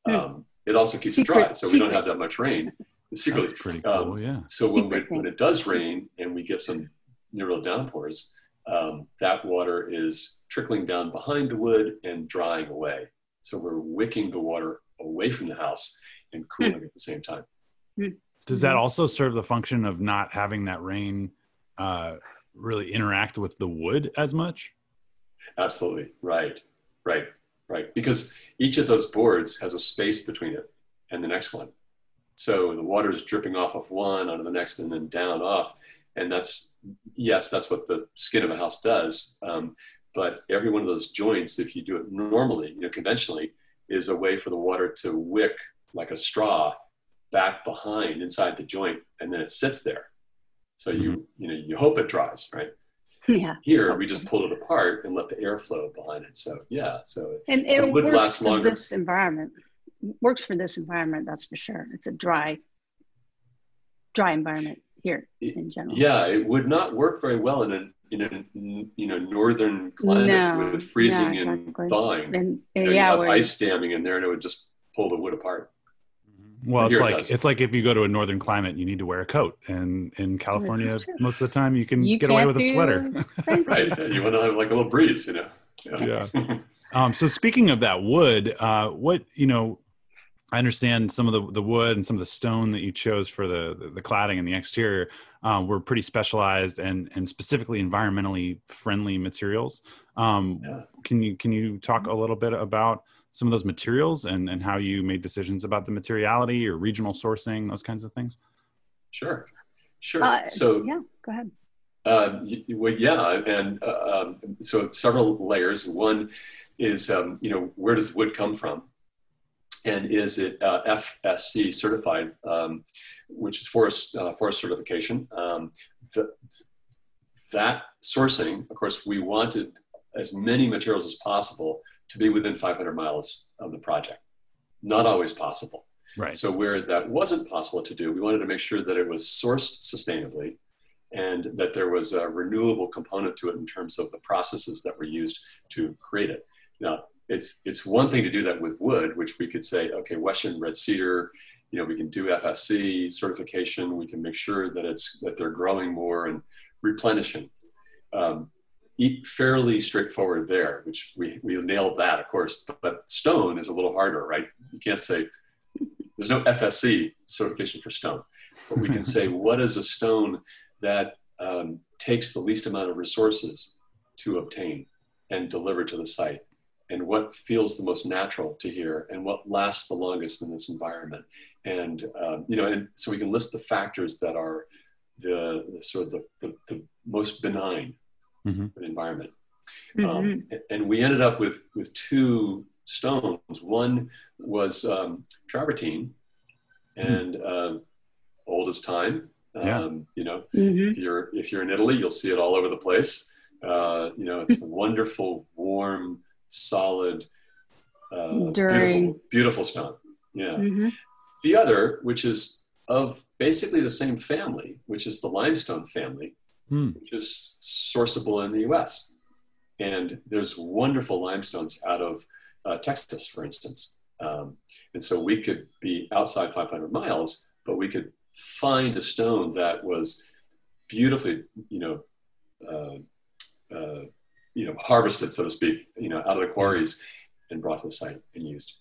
Mm. Um, it also keeps secret, it dry, so secret. we don't have that much rain. Secretly, That's pretty cool, um, yeah. So when, we, when it does rain and we get some neural downpours, um, that water is trickling down behind the wood and drying away. So we're wicking the water away from the house and hmm. cooling mm. at the same time. Mm. Does that also serve the function of not having that rain uh, really interact with the wood as much? Absolutely. Right. Right. Right. Because each of those boards has a space between it and the next one. So the water is dripping off of one onto the next and then down off. And that's, yes, that's what the skin of a house does. Um, but every one of those joints, if you do it normally, you know, conventionally, is a way for the water to wick like a straw back behind inside the joint and then it sits there so you mm-hmm. you know you hope it dries, right? Yeah. Here we just pull it apart and let the air flow behind it. So yeah, so and it, it would works last for longer. this environment. Works for this environment, that's for sure. It's a dry, dry environment here in general. Yeah, it would not work very well in a in a you know northern climate no, with freezing exactly. and thawing. And, you know, yeah, you have ice damming in there, and it would just pull the wood apart. Well, it's like it it's like if you go to a northern climate, you need to wear a coat, and in California, most of the time you can you get away with a sweater. <laughs> <laughs> right, you want to have like a little breeze, you know. Yeah. yeah. <laughs> um, so speaking of that wood, uh, what you know, I understand some of the the wood and some of the stone that you chose for the the, the cladding and the exterior um, were pretty specialized and and specifically environmentally friendly materials. Um, yeah. Can you can you talk a little bit about some of those materials and, and how you made decisions about the materiality or regional sourcing, those kinds of things? Sure, sure. Uh, so yeah, go ahead. Uh, well, yeah, and uh, um, so several layers. One is, um, you know, where does the wood come from? And is it uh, FSC certified, um, which is forest uh, forest certification? Um, the, that sourcing, of course, we wanted as many materials as possible to be within 500 miles of the project. Not always possible. Right. So where that wasn't possible to do, we wanted to make sure that it was sourced sustainably and that there was a renewable component to it in terms of the processes that were used to create it. Now, it's it's one thing to do that with wood, which we could say, okay, Western red cedar, you know, we can do FSC certification. We can make sure that it's that they're growing more and replenishing. Um, fairly straightforward there, which we, we nailed that, of course. But stone is a little harder, right? You can't say there's no FSC certification for stone, but we can <laughs> say what is a stone that um, takes the least amount of resources to obtain and deliver to the site, and what feels the most natural to here, and what lasts the longest in this environment. And um, you know, and so we can list the factors that are the, the sort of the, the, the most benign mm-hmm. environment. Mm-hmm. Um, and we ended up with with two stones. One was um, travertine, Hmm. and uh, old as time. Um, Yeah. You know, Mhm. if you're if you're in Italy, you'll see it all over the place. Uh, you know, it's <laughs> wonderful, warm, solid, uh, Enduring. beautiful, beautiful stone. Yeah. Mhm. The other, which is of basically the same family, which is the limestone family, Hmm. which is sourceable in the U.S. And there's wonderful limestones out of uh, Texas, for instance. Um, and so we could be outside 500 miles, but we could find a stone that was beautifully, you know, uh, uh, you know, harvested, so to speak, you know, out of the quarries and brought to the site and used.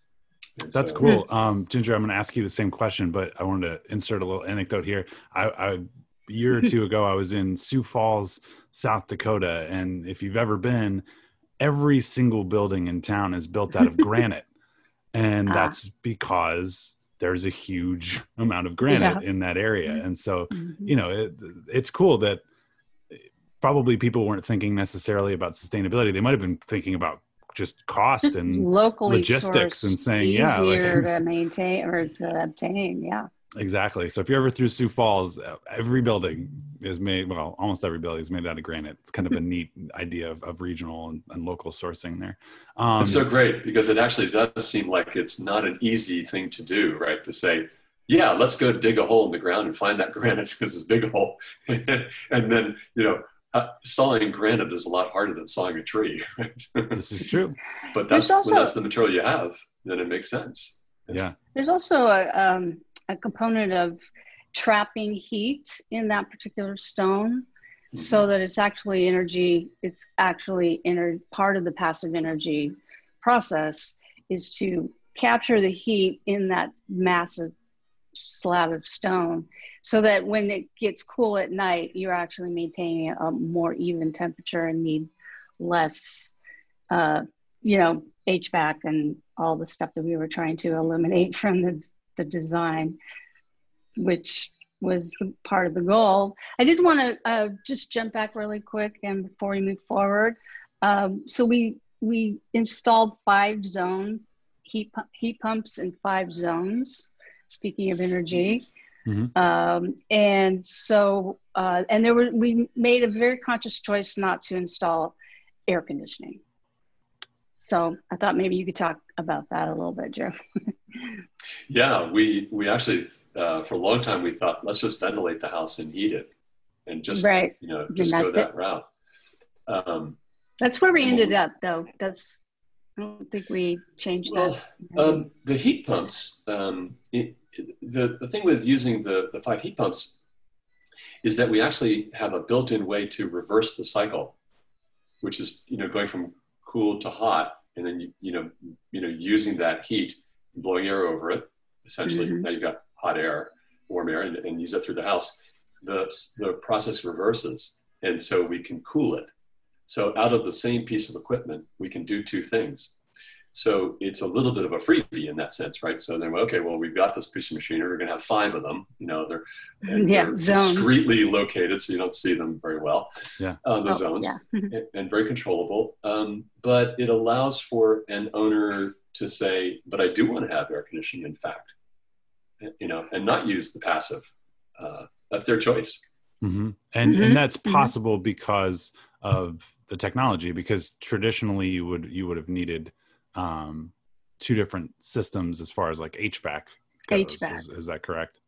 And That's so- cool. Um, Ginger, I'm going to ask you the same question, but I wanted to insert a little anecdote here. I, I a year or two <laughs> ago, I was in Sioux Falls, South Dakota, and if you've ever been, every single building in town is built out of granite, <laughs> and Ah. that's because there's a huge amount of granite in that area, and so Mhm. you know it, it's cool that probably people weren't thinking necessarily about sustainability. They might have been thinking about just cost <laughs> and locally logistics and saying, yeah, like- to maintain or to obtain. Yeah. Exactly. So if you're ever through Sioux Falls, uh, every building is made, well, almost every building is made out of granite. It's kind of a neat idea of, of regional and, and local sourcing there. Um, It's so great because it actually does seem like it's not an easy thing to do, right? To say, yeah, let's go dig a hole in the ground and find that <laughs> granite because it's a big hole. <laughs> and then, you know, uh, sawing granite is a lot harder than sawing a tree, <laughs> right? this is true. but There's that's, when also- that's the material you have, then it makes sense. Yeah. There's also a, um, a component of trapping heat in that particular stone Mm-hmm. so that it's actually energy, it's actually ener- part of the passive energy process is to capture the heat in that massive slab of stone so that when it gets cool at night, you're actually maintaining a more even temperature and need less, uh, you know, HVAC and all the stuff that we were trying to eliminate <laughs> from the, the design, which was the part of the goal. I did want to uh, just jump back really quick and before we move forward. Um, so we we installed five zone heat pu- heat pumps in five zones. Speaking of energy, Mhm. um, and so uh, and there were we made a very conscious choice not to install air conditioning. So I thought maybe you could talk about that a little bit, Joe. <laughs> Yeah, we, we actually, uh, for a long time, we thought, let's just ventilate the house and heat it and just, Right. you know, just go that it. route. Um, That's where we ended up, though. That's I don't think we changed Well, that. um, the heat pumps, um, it, the, the thing with using the, the five heat pumps is that we actually have a built-in way to reverse the cycle, which is, you know, going from cool to hot and then, you, you know, you know, using that heat, blowing air over it, essentially. Mhm. Now you've got hot air, warm air, and, and use that through the house. The, the process reverses. And so we can cool it. So out of the same piece of equipment, we can do two things. So it's a little bit of a freebie in that sense, right? So then, okay, well, we've got this piece of machinery. We're going to have five of them. You know, they're, and Yeah, they're discreetly located, so you don't see them very well. Yeah. uh, the Oh, zones yeah. and, and very controllable. Um, but it allows for an owner to say, "But I do want to have air conditioning." In fact, you know, and not use the passive. Uh, that's their choice. hmm And Mhm, and that's mhm. possible because of the technology. Because traditionally, you would you would have needed um, two different systems as far as like HVAC goes. HVAC. Is, is that correct?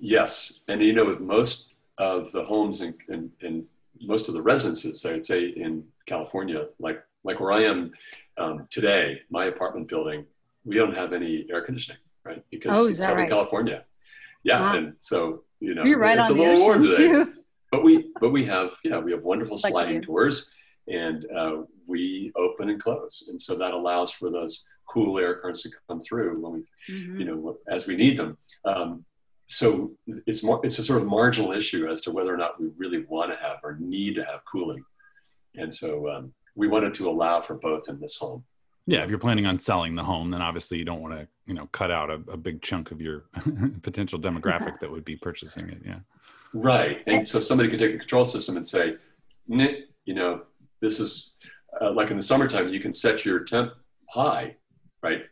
Yes, and you know, with most of the homes and, and, and most of the residences, I would say in California, like like where I am um, today, my apartment building, we don't have any air conditioning, right? Because Oh, it's Southern right? California. Yeah, Wow. and so you know, You're right it's a little warm today. too. but we but we have you know we have wonderful Like sliding doors and uh, we open and close and so that allows for those cool air currents to come through when we Mhm. you know as we need them um, so it's more it's a sort of marginal issue as to whether or not we really want to have or need to have cooling and so um, we wanted to allow for both in this home Yeah, if you're planning on selling the home, then obviously you don't want to, you know, cut out a, a big chunk of your <laughs> potential demographic that would be purchasing it. Yeah. Right. And so somebody could take the control system and say, you know, this is uh, like in the summertime, you can set your temp high, right?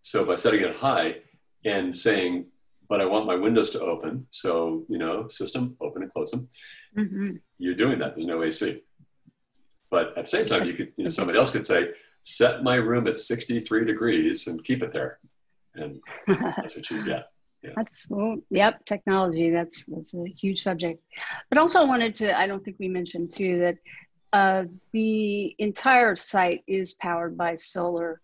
So by setting it high and saying, but I want my windows to open. So, you know, system, open and close them. Mm-hmm. You're doing that. There's no AC. But at the same time, you could, you know, somebody else could say, set my room at 63 degrees and keep it there. And that's what you get. Yeah. That's well, yep, technology. That's that's a huge subject. But also, I wanted to. I don't think we mentioned too that uh, the entire site is powered by solar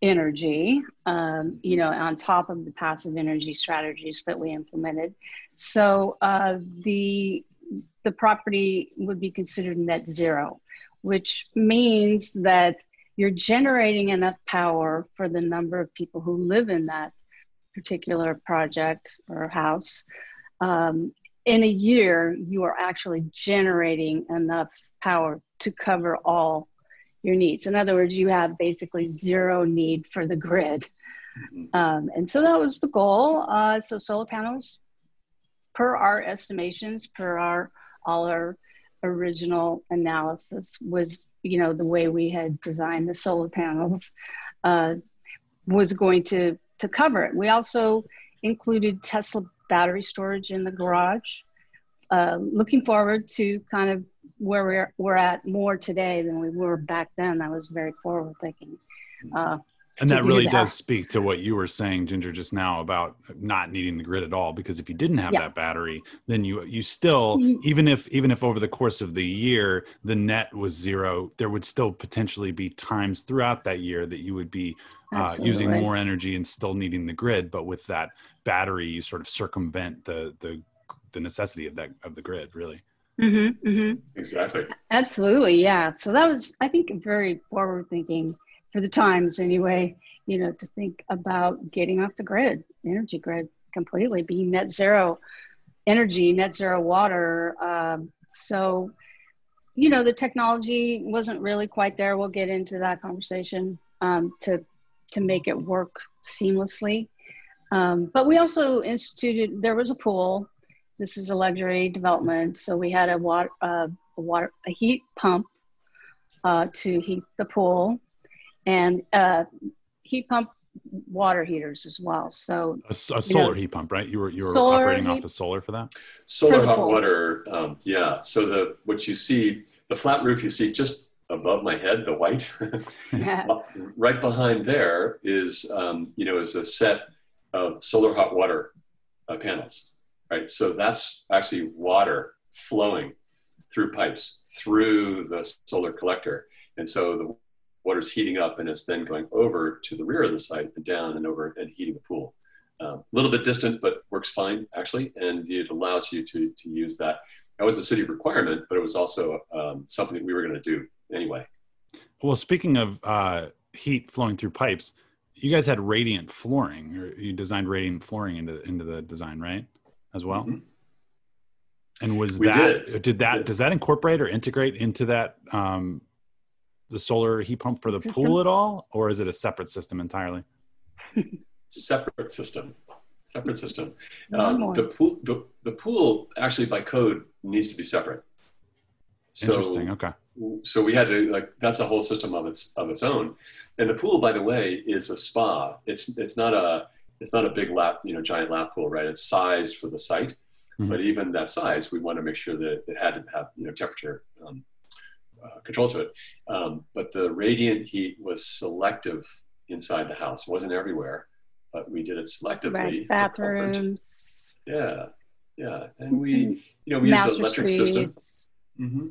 energy. Um, you know, on top of the passive energy strategies that we implemented. So uh, the the property would be considered net zero, which means that you're generating enough power for the number of people who live in that particular project or house. Um, in a year, you are actually generating enough power to cover all your needs. In other words, you have basically zero need for the grid. Mm-hmm. Um, and so that was the goal. Uh, so solar panels, per our estimations, per our all our original analysis was, you know, the way we had designed the solar panels uh, was going to to cover it. We also included Tesla battery storage in the garage. Uh, looking forward to kind of where we're, we're at more today than we were back then. That was very forward thinking. Uh, and that really that. does speak to what you were saying ginger just now about not needing the grid at all because if you didn't have yeah. that battery then you you still even if even if over the course of the year the net was zero there would still potentially be times throughout that year that you would be uh, using more energy and still needing the grid but with that battery you sort of circumvent the the the necessity of that of the grid really mm-hmm, mm-hmm. exactly absolutely yeah so that was i think very forward thinking for the times anyway, you know, to think about getting off the grid, energy grid completely, being net zero energy, net zero water. Um, so, you know, the technology wasn't really quite there. We'll get into that conversation um, to to make it work seamlessly. Um, but we also instituted. There was a pool. This is a luxury development, so we had a water, uh, a water, a heat pump uh, to heat the pool and uh, heat pump water heaters as well. So a, a solar know, heat pump, right? You were you were operating off the solar for that. Solar for hot water, um, yeah. So the what you see, the flat roof you see just above my head, the white, <laughs> right behind there is um, you know is a set of solar hot water uh, panels, right? So that's actually water flowing through pipes through the solar collector, and so the water's heating up and it's then going over to the rear of the site and down and over and heating the pool. A um, little bit distant, but works fine actually, and it allows you to, to use that. That was a city requirement, but it was also um, something that we were going to do anyway. Well, speaking of uh, heat flowing through pipes, you guys had radiant flooring, or you designed radiant flooring into into the design, right? As well. Mm-hmm. And was we that did. did that does that incorporate or integrate into that um, the solar heat pump for the system? pool at all, or is it a separate system entirely? <laughs> separate system. Separate system. Um, the pool, the, the pool actually by code needs to be separate. So, Interesting. Okay. So we had to like that's a whole system of its of its own, and the pool, by the way, is a spa. It's it's not a it's not a big lap you know giant lap pool, right? It's sized for the site, mm-hmm. but even that size, we want to make sure that it had to have you know temperature um, uh, control to it. Um, but the radiant heat was selective inside the house. It wasn't everywhere, but we did it selectively. Right. Bathrooms. Yeah, yeah, and we, mm-hmm. you know, we used an electric suites. system. Mm-hmm.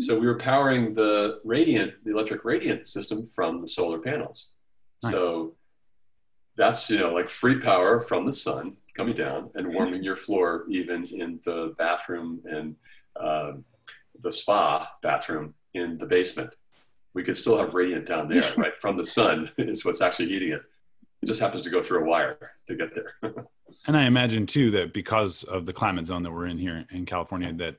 So we were powering the radiant, the electric radiant system from the solar panels. Nice. So that's you know like free power from the sun coming down and warming your floor even in the bathroom and uh, the spa bathroom in the basement. We could still have radiant down there, <laughs> right? From the sun <laughs> is what's actually heating it. It just happens to go through a wire to get there. <laughs> and I imagine too that because of the climate zone that we're in here in California, that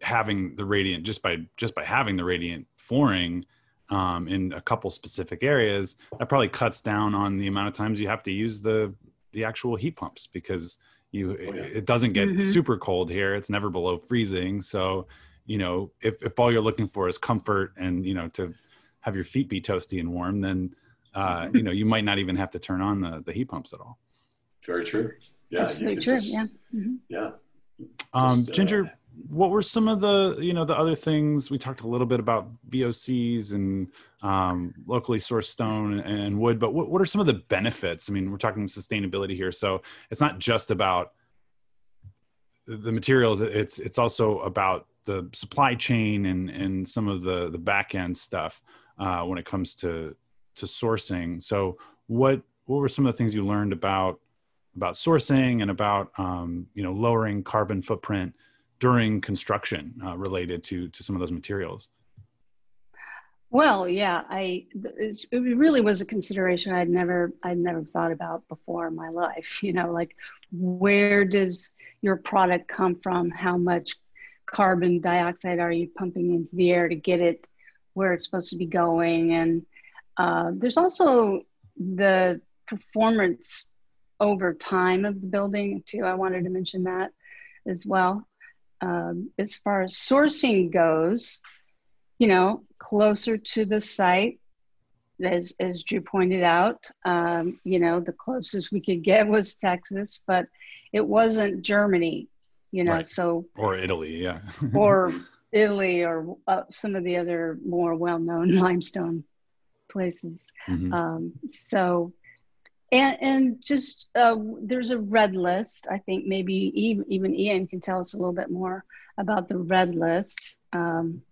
having the radiant just by just by having the radiant flooring um, in a couple specific areas, that probably cuts down on the amount of times you have to use the the actual heat pumps because you oh, yeah. it doesn't get mm-hmm. super cold here. It's never below freezing, so you know if if all you're looking for is comfort and you know to have your feet be toasty and warm, then uh, <laughs> you know you might not even have to turn on the the heat pumps at all. Very true. Yeah, absolutely true. Just, yeah. Mm-hmm. Yeah. Um, uh, Ginger, what were some of the you know the other things we talked a little bit about VOCs and um, locally sourced stone and wood, but what, what are some of the benefits? I mean, we're talking sustainability here, so it's not just about the materials. It's it's also about the supply chain and and some of the the back end stuff uh, when it comes to to sourcing. So what what were some of the things you learned about about sourcing and about um, you know lowering carbon footprint during construction uh, related to to some of those materials? Well, yeah, I it really was a consideration I'd never I'd never thought about before in my life. <laughs> You know, like where does your product come from? How much carbon dioxide are you pumping into the air to get it where it's supposed to be going? And uh, there's also the performance over time of the building too. I wanted to mention that as well um, as far as sourcing goes, you know, closer to the site, as as Drew pointed out, um, you know, the closest we could get was Texas, but it wasn't Germany, you know, right. so or Italy, yeah, <laughs> or Italy, or uh, some of the other more well-known <laughs> limestone places. Mm-hmm. Um, so and and just uh, there's a red list i think maybe even, even ian can tell us a little bit more about the red list um,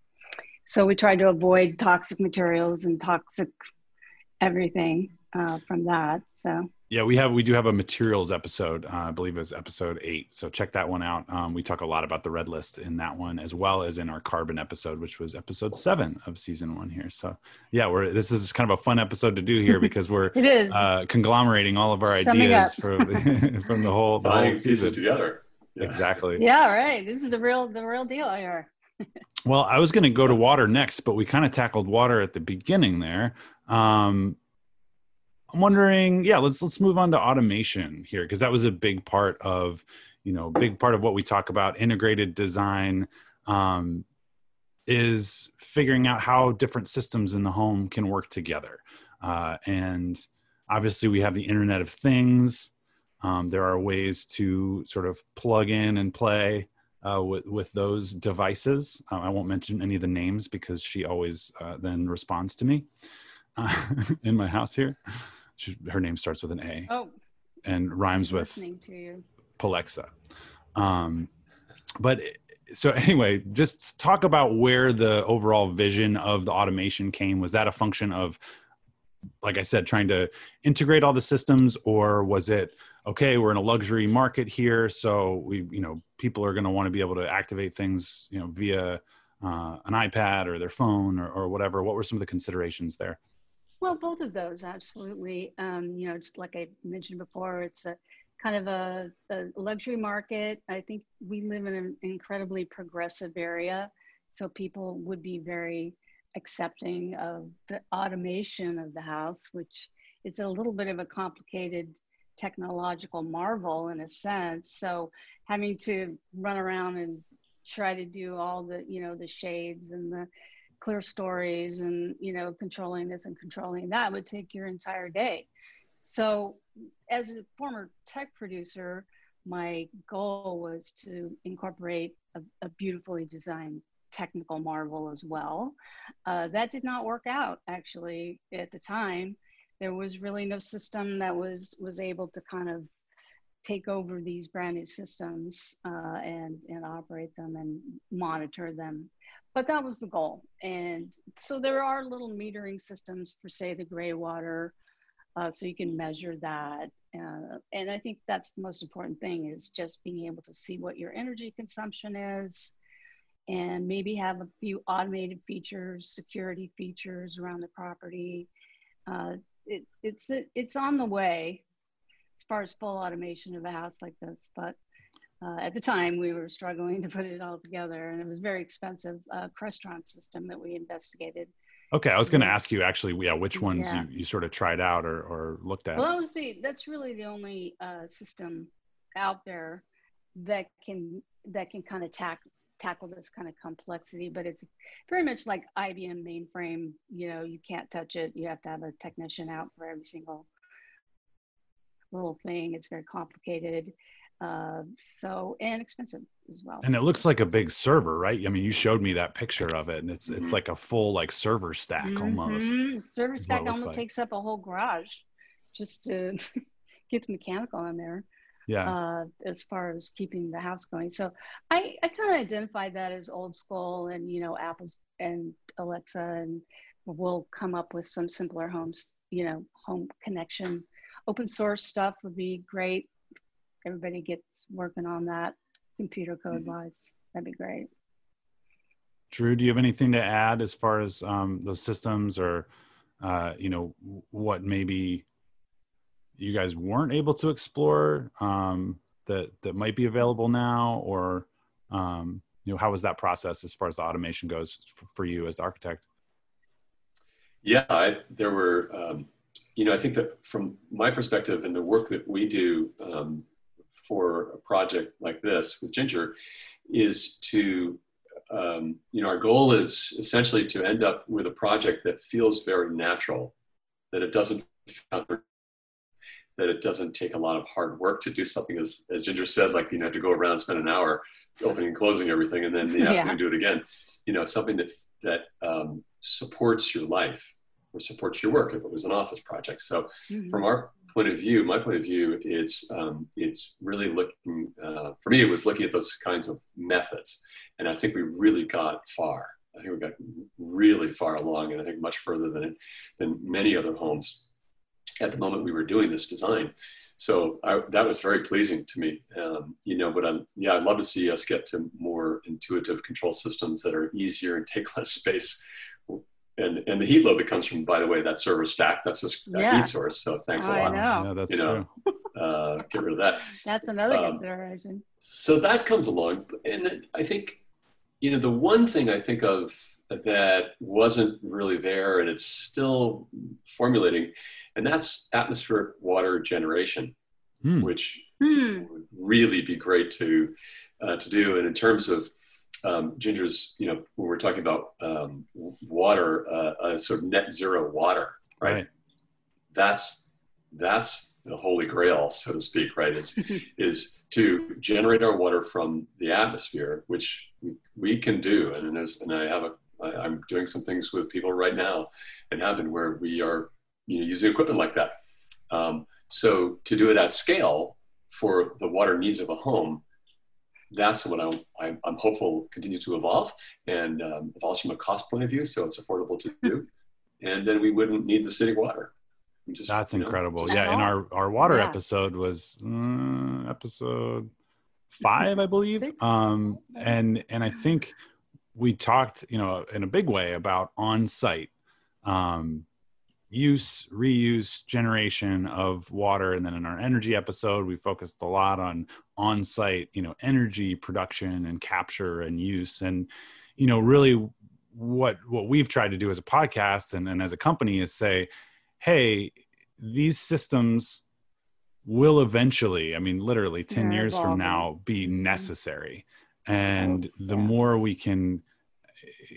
so we try to avoid toxic materials and toxic everything uh, from that so yeah, we have we do have a materials episode. Uh, I believe it's episode eight. So check that one out. Um, we talk a lot about the red list in that one, as well as in our carbon episode, which was episode seven of season one here. So yeah, we're this is kind of a fun episode to do here <laughs> because we're it is uh, conglomerating all of our ideas from <laughs> from the whole the whole season together. Yeah. Exactly. Yeah, right. This is the real the real deal here. well, I was going to go to water next, but we kind of tackled water at the beginning there. Um, I'm wondering, yeah, let's let's move on to automation here because that was a big part of, you know, big part of what we talk about integrated design um, is figuring out how different systems in the home can work together. Uh, and obviously, we have the Internet of Things. Um, there are ways to sort of plug in and play uh, with with those devices. Uh, I won't mention any of the names because she always uh, then responds to me uh, <laughs> in my house here. She, her name starts with an A. Oh. And rhymes with Palexa. Um, but so anyway, just talk about where the overall vision of the automation came. Was that a function of, like I said, trying to integrate all the systems, or was it okay? We're in a luxury market here, so we, you know, people are going to want to be able to activate things, you know, via uh, an iPad or their phone or, or whatever. What were some of the considerations there? Well, both of those, absolutely. Um, you know, just like I mentioned before, it's a kind of a, a, luxury market. I think we live in an incredibly progressive area, so people would be very accepting of the automation of the house, which it's a little bit of a complicated technological marvel in a sense. So having to run around and try to do all the, you know, the shades and the clerestories and you know controlling this and controlling that would take your entire day. So as a former tech producer my goal was to incorporate a, a beautifully designed technical marvel as well. Uh, that did not work out actually at the time. There was really no system that was was able to kind of take over these brand new systems uh, and and operate them and monitor them but that was the goal. And so there are little metering systems for, say, the gray water, uh, so you can measure that. Uh, and I think that's the most important thing is just being able to see what your energy consumption is and maybe have a few automated features, security features around the property. Uh, it's, it's, it's on the way as far as full automation of a house like this, but uh, at the time we were struggling to put it all together and it was very expensive uh, Crestron system that we investigated Okay, I was going to ask you actually, yeah, which ones Yeah. you, you sort of tried out or, or looked at. Well, that was the, that's really the only uh, system out there that can that can kind of tack, tackle this kind of complexity. But it's very much like IBM mainframe. You know, you can't touch it. You have to have a technician out for every single little thing. It's very complicated. Uh, so and expensive as well. and it looks like a big server, right? I mean, you showed me that picture of it, and it's it's Mhm. like a full like server stack almost. Mhm. Server is what stack almost like. takes up a whole garage just to <laughs> get the mechanical in there. Yeah, uh, as far as keeping the house going. So I, I kind of identified that as old school and, you know, Apple's and Alexa and we'll come up with some simpler homes, you know, home connection. Open source stuff would be great. Everybody gets working on that computer code wise. That'd be great. Drew, do you have anything to add as far as um, those systems or uh, you know what maybe you guys weren't able to explore um, that that might be available now, or um, you know how was that process as far as the automation goes for, for you as the architect? Yeah, I, there were, um, you know, I think that from my perspective and the work that we do um, for a project like this with Ginger is to, um, you know, our goal is essentially to end up with a project that feels very natural, that it doesn't, that it doesn't take a lot of hard work to do something as, as Ginger said, like, you know, to go around and spend an hour opening and closing everything and then the <laughs> Yeah. afternoon do it again. You know, something that, that um, supports your life or supports your work if it was an office project. So Mhm. from our point of view, my point of view, it's um, it's really looking uh, for me. It was looking at those kinds of methods, and I think we really got far. I think we got really far along, and I think much further than than many other homes at the moment we were doing this design. So I, that was very pleasing to me. Um, you know, but I'm, yeah, I'd love to see us get to more intuitive control systems that are easier and take less space. And, and the heat load that comes from, by the way, that server stack, that's just a Yeah. heat source. So thanks a lot. know. Yeah, that's You know, true. <laughs> Uh, get rid of that. That's another Um, consideration. So that comes along. And I think, you know, the one thing I think of that wasn't really there and it's still formulating, and that's atmospheric water generation, Hmm. which Hmm. would really be great to uh, to do. And in terms of um, Ginger's, you know, when we're talking about um, water, uh, uh, sort of net zero water, right? Right. That's that's the holy grail, so to speak, right? Is <laughs> is to generate our water from the atmosphere, which we, can do. And there's, and I have a I, I'm doing some things with people right now, and have been where we are, you know, using equipment like that. Um, so to do it at scale for the water needs of a home, that's what I'm, I'm, I'm hopeful continue to evolve and um, evolves from a cost point of view, so it's affordable to do, and then we wouldn't need the city water. Just, That's you know, incredible. just- yeah, in our our water Yeah. episode was uh, episode five, I believe. Um, and and I think we talked, you know, in a big way about on-site um, use, reuse, generation of water, and then in our energy episode, we focused a lot on on-site, you know, energy production and capture and use, and you know, really what what we've tried to do as a podcast and, and as a company is say hey these systems will eventually i mean literally 10 They're years from now be Mhm. necessary and the Yeah. more we can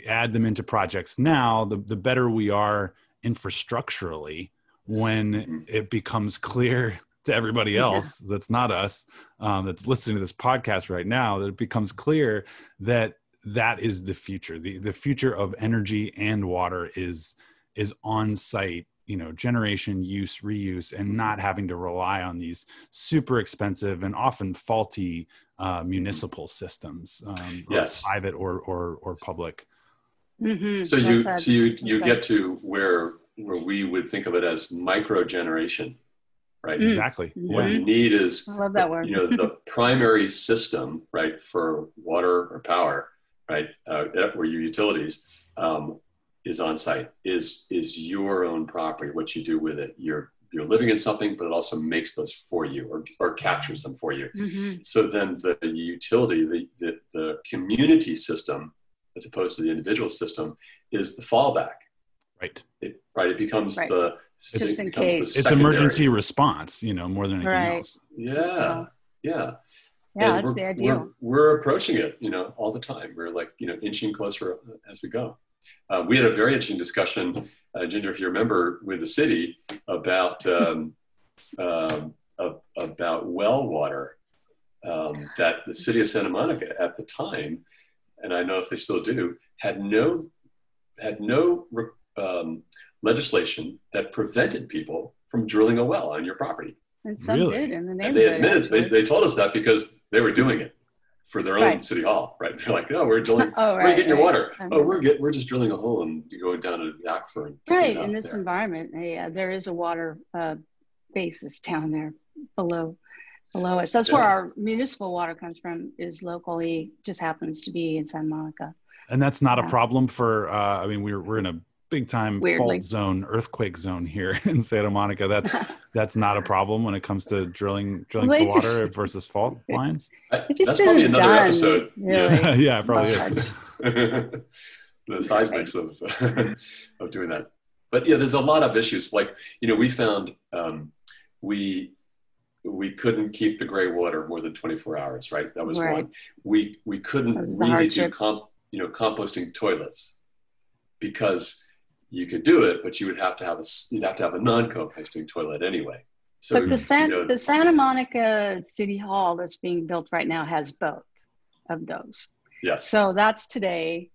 add them into projects now the, the better we are infrastructurally when Mhm. it becomes clear to everybody Yeah. else that's not us um, that's listening to this podcast right now that it becomes clear that that is the future the, the future of energy and water is is on site you know generation use reuse and not having to rely on these super expensive and often faulty uh, municipal systems um, Yes. private or or or public Mhm. So you so you you get to where where we would think of it as micro generation, right? Mm. exactly What you need is I love that word. you know the <laughs> primary system, right, for water or power, right, uh, where your utilities um, is on site is is your own property. What you do with it, you're you're living in something, but it also makes those for you or or captures them for you. Mhm. So then the utility, the, the, the community system, as opposed to the individual system, is the fallback. Right. It, right. It becomes Right. the Just it becomes the. It's emergency response, you know, more than anything Right. else. Yeah. Yeah. Yeah, And that's the ideal. We're, we're approaching it, you know, all the time. We're like, you know, inching closer as we go. Uh, we had a very interesting discussion, uh, Ginger, if you remember, with the city about um, <laughs> um, of, about well water. Um, that the city of Santa Monica at the time, and I know if they still do, had no had no um, legislation that prevented people from drilling a well on your property. And some Really? did in the And neighborhood. they admitted, they, actually. they told us that because they were doing it for their own Right. city hall, right? <laughs> They're like, no, we're drilling, <laughs> oh, right, we're right. getting your right. water. I Oh, we're get, we're just drilling a hole and you're going down to the aquifer. And right in this there. environment. Yeah, there is a water uh, basis down there below below us. That's where our municipal water comes from. Is locally just happens to be in Santa Monica. And that's not a problem for, uh, I mean, we're, we're in a big time Weirdly. fault zone, earthquake zone here <laughs> in Santa Monica. That's, <laughs> that's not a problem when it comes to drilling, drilling Well, for water versus fault lines. I- It just That's probably another done, episode. really. yeah, <laughs> it probably is. The seismics of of doing that. But yeah, there's a lot of issues. Like you know, we found um, we we couldn't keep the gray water more than 24 hours. Right, that was Right. one. We we couldn't That was the really do comp, you know composting toilets because you could do it, but you would have to have a s- you'd have to have a non-composting toilet anyway. So but the San, you know, the Santa Monica City Hall that's being built right now has both of those. yes, So that's today.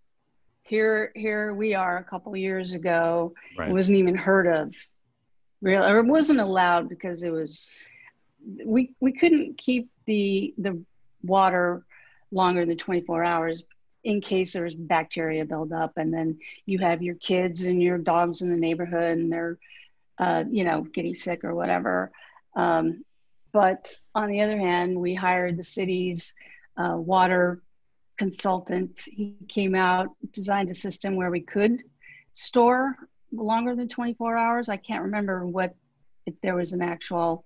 Here, here we are. A couple years ago, Right. it wasn't even heard of, real, or it wasn't allowed because it was. We we couldn't keep the the water longer than 24 hours in case there was bacteria buildup, and then you have your kids and your dogs in the neighborhood, and they're, uh, you know, getting sick or whatever. Um, but on the other hand, we hired the city's uh, water consultant. He came out, designed a system where we could store longer than 24 hours. I can't remember what, if there was an actual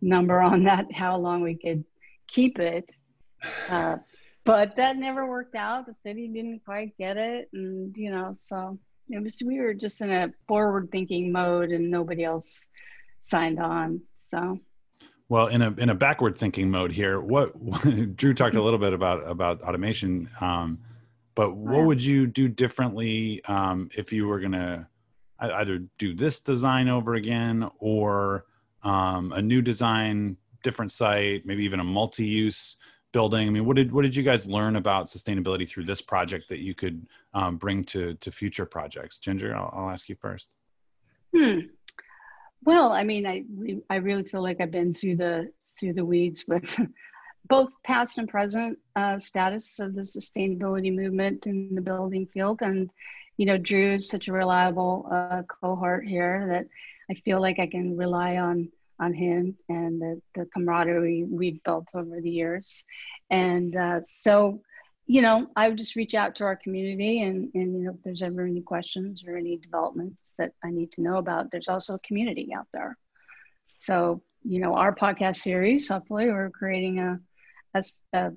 number on that, how long we could keep it. Uh, but that never worked out. The city didn't quite get it. And, you know, so it was, we were just in a forward thinking mode and nobody else signed on. So, Well, in a in a backward thinking mode here, what <laughs> Drew talked a little bit about about automation, um, but what would you do differently um, if you were gonna either do this design over again or um, a new design, different site, maybe even a multi-use building? I mean, what did what did you guys learn about sustainability through this project that you could um, bring to to future projects? Ginger, I'll, I'll ask you first. Hmm. Well, I mean, I I really feel like I've been through the through the weeds with <laughs> both past and present uh, status of the sustainability movement in the building field, and you know, Drew is such a reliable uh, cohort here that I feel like I can rely on on him and the, the camaraderie we've built over the years, and uh, so you know, I would just reach out to our community and, and, you know, if there's ever any questions or any developments that I need to know about, there's also a community out there. So, you know, our podcast series, hopefully we're creating a, a, a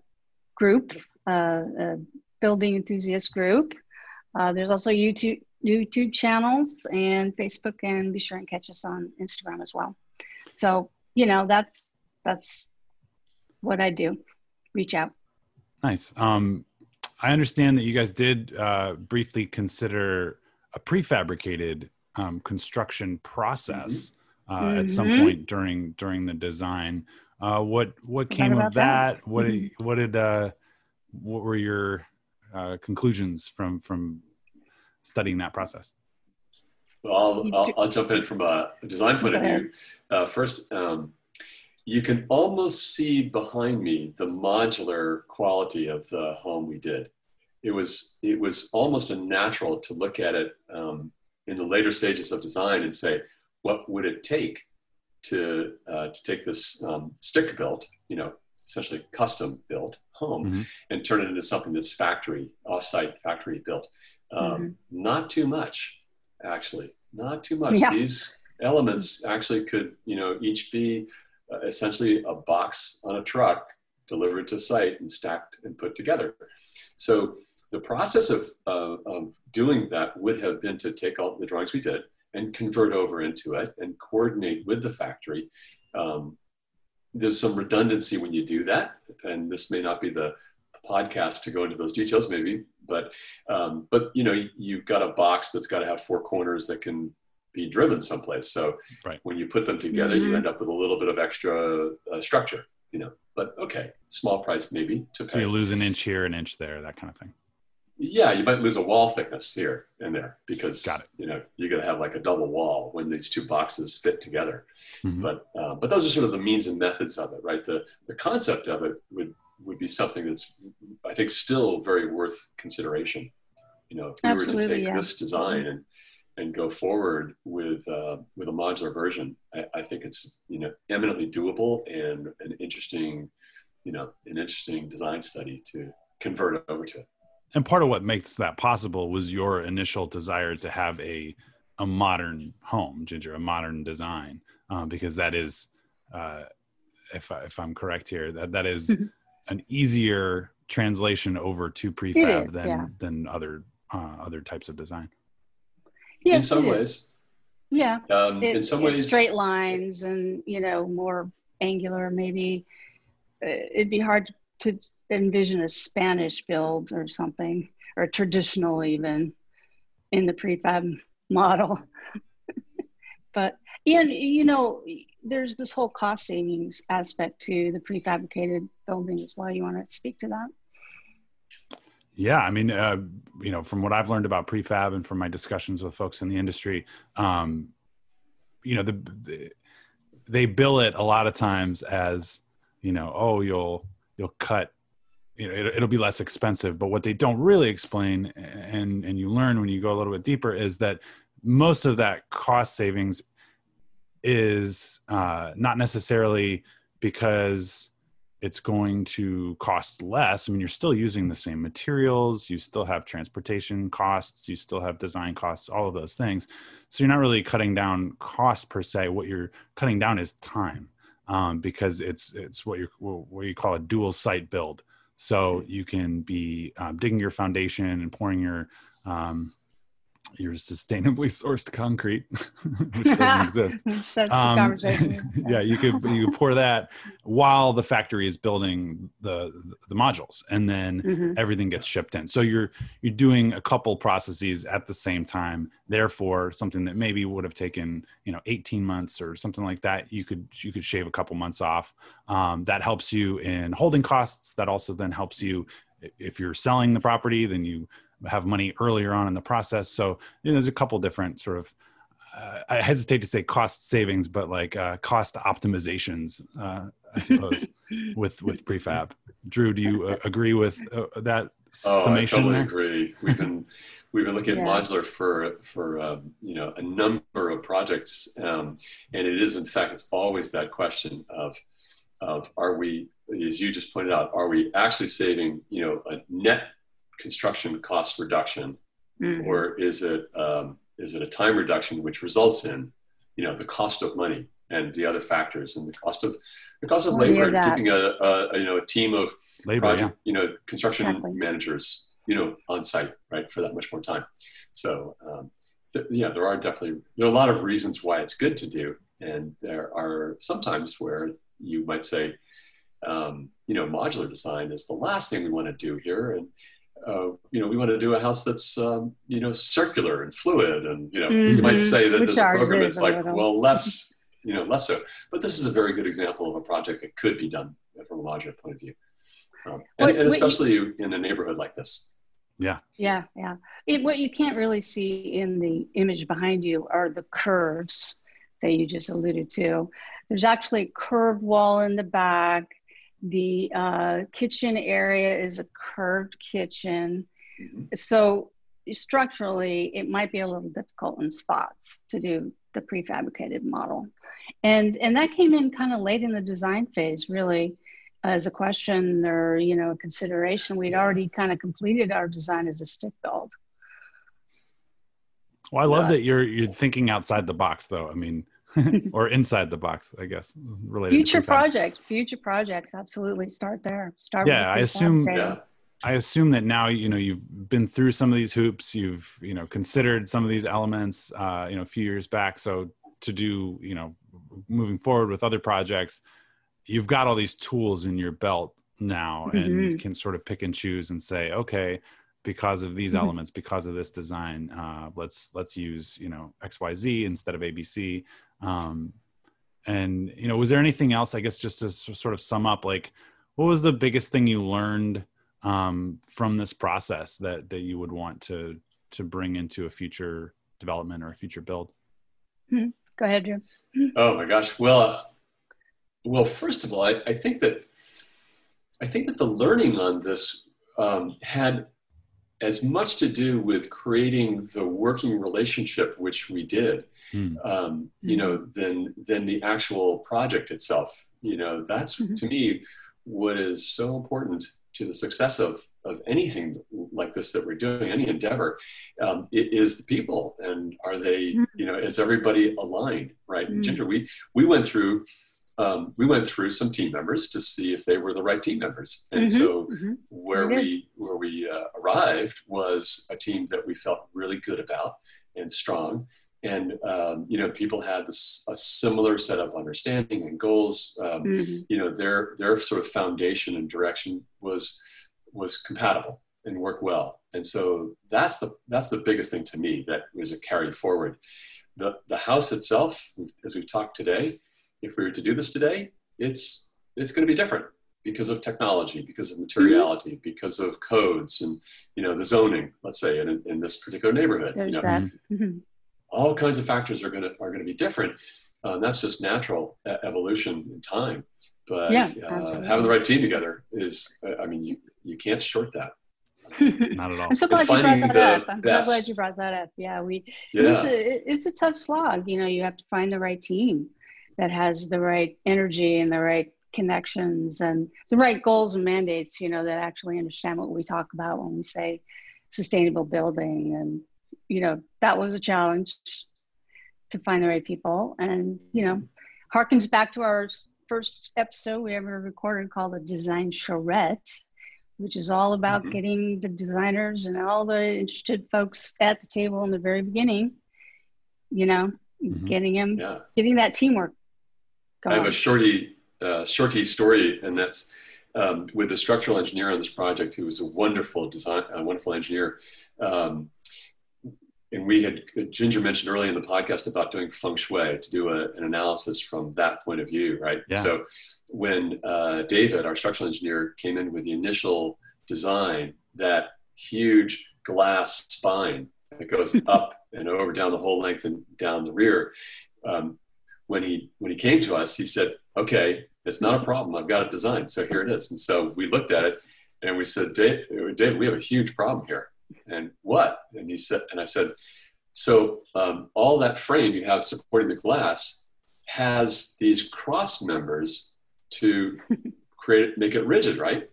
group, uh, a building enthusiast group. Uh, there's also YouTube, YouTube channels and Facebook and be sure and catch us on Instagram as well. So, you know, that's, that's what I do. Reach out. Nice. Um, I understand that you guys did uh, briefly consider a prefabricated um, construction process uh, at some Mhm. point during during the design. Uh, what what came of that? that. What did, what did uh, what were your uh, conclusions from from studying that process? Well, I'll, I'll, I'll jump in from a design point of view. Uh, first, um, you can almost see behind me the modular quality of the home we did. It was it was almost a natural to look at it um, in the later stages of design and say, what would it take to uh, to take this um, stick built, you know, essentially custom built home, Mhm. and turn it into something that's factory offsite factory built. Um, Not too much, actually, not too much. Yeah. These elements actually could, you know, each be uh, essentially a box on a truck delivered to site and stacked and put together. So the process of, uh, of doing that would have been to take all the drawings we did and convert over into it and coordinate with the factory. Um, there's some redundancy when you do that, and this may not be the podcast to go into those details, maybe, but um, but you know you've got a box that's got to have four corners that can be driven someplace. So right. when you put them together, mm-hmm. you end up with a little bit of extra uh, structure, you know. But okay, small price maybe to pay. So you lose an inch here, an inch there, that kind of thing. Yeah, you might lose a wall thickness here and there because got it. you know you're going to have like a double wall when these two boxes fit together. Mm-hmm. But uh, but those are sort of the means and methods of it, right? The the concept of it would would be something that's I think still very worth consideration. You know, if we Absolutely, were to take yeah. this design and and go forward with uh, with a modular version, I, I, think it's you know eminently doable and an interesting, you know, an interesting design study to convert over to. And part of what makes that possible was your initial desire to have a a modern home, Ginger, a modern design, um, because that is, uh, if I, if I'm correct here, that that is <laughs> an easier translation over to prefab is, than yeah. than other uh, other types of design. Yes, in some ways. Yeah. Um, it, in some ways, straight lines and you know more angular. Maybe uh, it'd be hard to envision a Spanish build or something, or traditional even in the prefab model. <laughs> but and you know, there's this whole cost savings aspect to the prefabricated buildings. Why you want to speak to that? Yeah, I mean, uh, you know, from what I've learned about prefab and from my discussions with folks in the industry, um, you know, the, the, they bill it a lot of times as, you know, oh, you'll you'll cut, you know, it, it'll be less expensive. But what they don't really explain, and and you learn when you go a little bit deeper, is that most of that cost savings is uh, not necessarily because it's going to cost less. I mean, you're still using the same materials, you still have transportation costs, you still have design costs, all of those things. So you're not really cutting down cost per se. What you're cutting down is time, um, because it's it's what you what you call a dual site build. So you can be um, digging your foundation and pouring your um, your sustainably sourced concrete, <laughs> which doesn't <laughs> exist. That's um, the conversation. <laughs> yeah, you could you could pour that while the factory is building the the modules, and then mm-hmm. everything gets shipped in. So you're you're doing a couple processes at the same time. Therefore, something that maybe would have taken you know 18 months or something like that, you could you could shave a couple months off. Um, that helps you in holding costs. That also then helps you if you're selling the property, then you have money earlier on in the process. So you know, there's a couple different sort of uh, I hesitate to say cost savings, but like uh, cost optimizations, uh, I suppose, <laughs> with with prefab. Drew, do you uh, agree with uh, that oh, summation? I totally there? agree. We've been we've been looking at modular for for um, you know a number of projects, um, and it is in fact it's always that question of of are we, as you just pointed out, are we actually saving you know a net construction cost reduction, mm-hmm. or is it um, is it a time reduction which results in you know the cost of money and the other factors and the cost of the cost of labor and keeping a, a, you know a team of labor, project yeah. you know construction exactly. managers you know on site right for that much more time. So um, th- yeah, there are definitely there are a lot of reasons why it's good to do, and there are sometimes where you might say. Um, you know, modular design is the last thing we want to do here, and uh, you know, we want to do a house that's, um, you know, circular and fluid. And, you know, mm-hmm. you might mm-hmm. say that Which there's a program that's like, well, less, you know, less so. But this is a very good example of a project that could be done from a modular point of view. Um, and, what, and, especially you, in a neighborhood like this. Yeah. Yeah. Yeah. It, what you can't really see in the image behind you are the curves that you just alluded to. There's actually a curved wall in the back the uh, kitchen area is a curved kitchen. Mm-hmm. So structurally, it might be a little difficult in spots to do the prefabricated model. And, and that came in kind of late in the design phase, really, as a question or, you know, a consideration. We'd already kind of completed our design as a stick build. Well, I love that you're you're thinking outside the box, though. I mean, <laughs> or inside the box, I guess. Related future projects, future projects, absolutely. Start there. Start. Yeah, I assume. Yeah. I assume that now you know you've been through some of these hoops. You've you know considered some of these elements. Uh, you know, a few years back. So to do you know moving forward with other projects, you've got all these tools in your belt now, mm-hmm. and can sort of pick and choose and say, okay, because of these mm-hmm. elements, because of this design, uh, let's let's use you know X Y Z instead of ABC. Um, and you know, was there anything else? I guess just to sort of sum up, like what was the biggest thing you learned um, from this process that that you would want to to bring into a future development or a future build? Mm-hmm. Go ahead, Jim. <clears throat> Oh my gosh. Well, uh, well, first of all, I, I, think that I think that the learning on this um, had as much to do with creating the working relationship, which we did, mm. um, you know, than than the actual project itself. You know, that's mm-hmm. to me what is so important to the success of, of anything like this that we're doing, any endeavor, um, it is the people. And are they, mm-hmm. you know, is everybody aligned, right? Mm-hmm. Ginger, we, we went through, um, we went through some team members to see if they were the right team members. And mm-hmm. so mm-hmm. where we, where we uh, arrived was a team that we felt really good about and strong and um, you know people had this, a similar set of understanding and goals um, mm-hmm. you know their their sort of foundation and direction was was compatible and worked well and so that's the that's the biggest thing to me that was a carry forward the the house itself as we've talked today if we were to do this today it's it's going to be different because of technology because of materiality mm-hmm. because of codes and you know the zoning let's say in, in this particular neighborhood There's you know, that. Mm-hmm all kinds of factors are going to are going to be different. Um, that's just natural evolution in time. But yeah, uh, having the right team together is, I mean, you, you can't short that. <laughs> Not at all. I'm so glad you brought that up. I'm best. so glad you brought that up. Yeah, we. Yeah. It's, a, it's a tough slog. You know, you have to find the right team that has the right energy and the right connections and the right goals and mandates. You know, that actually understand what we talk about when we say sustainable building and you know, that was a challenge to find the right people. And, you know, harkens back to our first episode we ever recorded called the Design Charrette, which is all about mm-hmm. getting the designers and all the interested folks at the table in the very beginning, you know, mm-hmm. getting them, yeah. getting that teamwork. Going. I have a shorty, uh, shorty story, and that's um, with the structural engineer on this project, who was a wonderful design, a wonderful engineer. Um, and we had Ginger mentioned early in the podcast about doing feng shui to do a, an analysis from that point of view, right? Yeah. So when uh, David, our structural engineer, came in with the initial design, that huge glass spine that goes <laughs> up and over down the whole length and down the rear. Um, when he when he came to us, he said, "Okay, it's not a problem. I've got it designed. So here it is." And so we looked at it and we said, "Dave, Dave we have a huge problem here." and what? And he said, and I said, so um, all that frame you have supporting the glass has these cross members to <laughs> create make it rigid, right?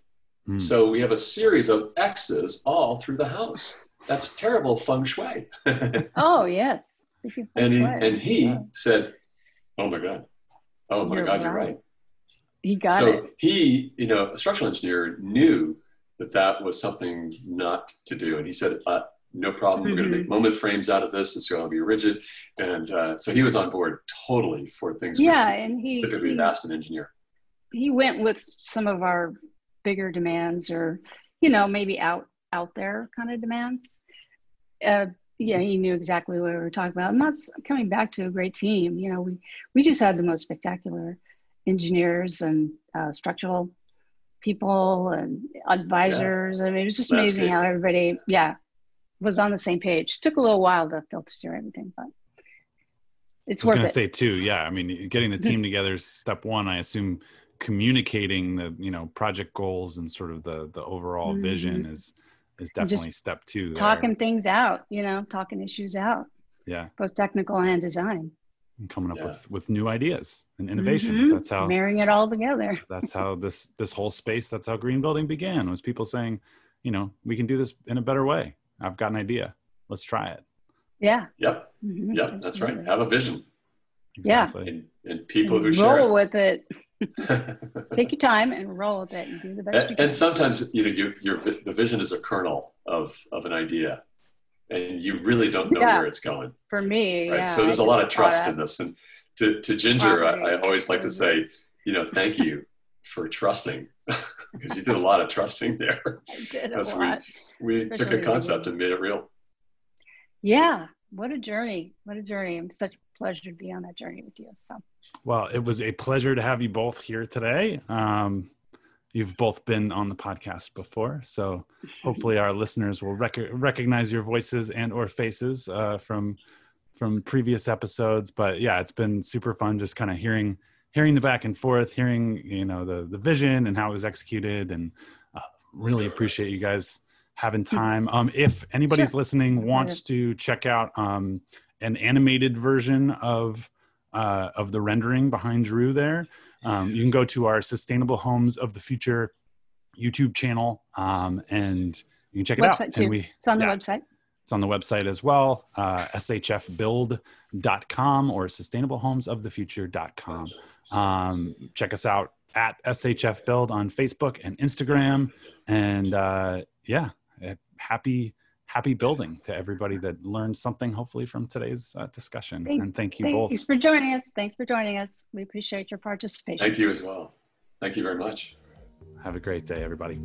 Mm. So we have a series of X's all through the house. That's terrible feng shui. <laughs> oh yes. And he and he yeah. said, "Oh my god, oh my you're god, right. you're right." He got so it. So he, you know, a structural engineer knew that that was something not to do. And he said, uh, no problem. Mm-hmm. We're going to make moment frames out of this. It's going to be rigid. And uh, so he was on board totally for things. Yeah. And he typically he, asked an engineer. He went with some of our bigger demands or, you know, maybe out, out there kind of demands. Uh, yeah, he knew exactly what we were talking about. And that's coming back to a great team. You know, we, we just had the most spectacular engineers and uh, structural people and advisors. Yeah. I mean, it was just amazing how everybody, yeah, was on the same page. Took a little while to filter through everything, but it's worth it. I was going to Say too, yeah. I mean, getting the <laughs> team together is step one. I assume communicating the you know project goals and sort of the the overall mm-hmm. vision is is definitely step two. There. Talking things out, you know, talking issues out. Yeah. Both technical and design and coming up yeah. with with new ideas and innovations mm-hmm. that's how marrying it all together <laughs> that's how this this whole space that's how green building began was people saying you know we can do this in a better way i've got an idea let's try it yeah yep mm-hmm. yep Absolutely. that's right have a vision exactly yeah and, and people and who roll share with it take your time and roll with it and do the best and, you can. and sometimes you know your, your the vision is a kernel of of an idea and you really don't know Yeah. where it's going For me, right yeah, so there's I a lot of trust in this and to, to ginger I, I always like to say you know thank you for trusting <laughs> because you did a lot of trusting there I did a That's we lot. we took a concept and made it real Yeah, what a journey! What a journey! I'm such pleasure to be on that journey with you. So Well, it was a pleasure to have you both here today. Um, you've both been on the podcast before, so hopefully our listeners will rec- recognize your voices and or faces uh, from from previous episodes. But yeah, it's been super fun just kind of hearing hearing the back and forth, hearing you know the the vision and how it was executed, and uh, really appreciate you guys having time. Um, if anybody's Sure. listening wants to check out um, an animated version of uh, of the rendering behind Drew there, um, you can go to our Sustainable Homes of the Future YouTube channel um, and you can check it out. website too. And we, it's on the yeah, website. it's on the website as well, uh, shfbuild.com or sustainablehomesofthefuture.com. Um, check us out at SHF Build on Facebook and Instagram. And uh, yeah, happy happy building to everybody that learned something hopefully from today's uh, discussion. Thank- and thank you both. Thanks for joining us. Thanks for joining us. We appreciate your participation. thank you as well thank you very much Have a great day, everybody.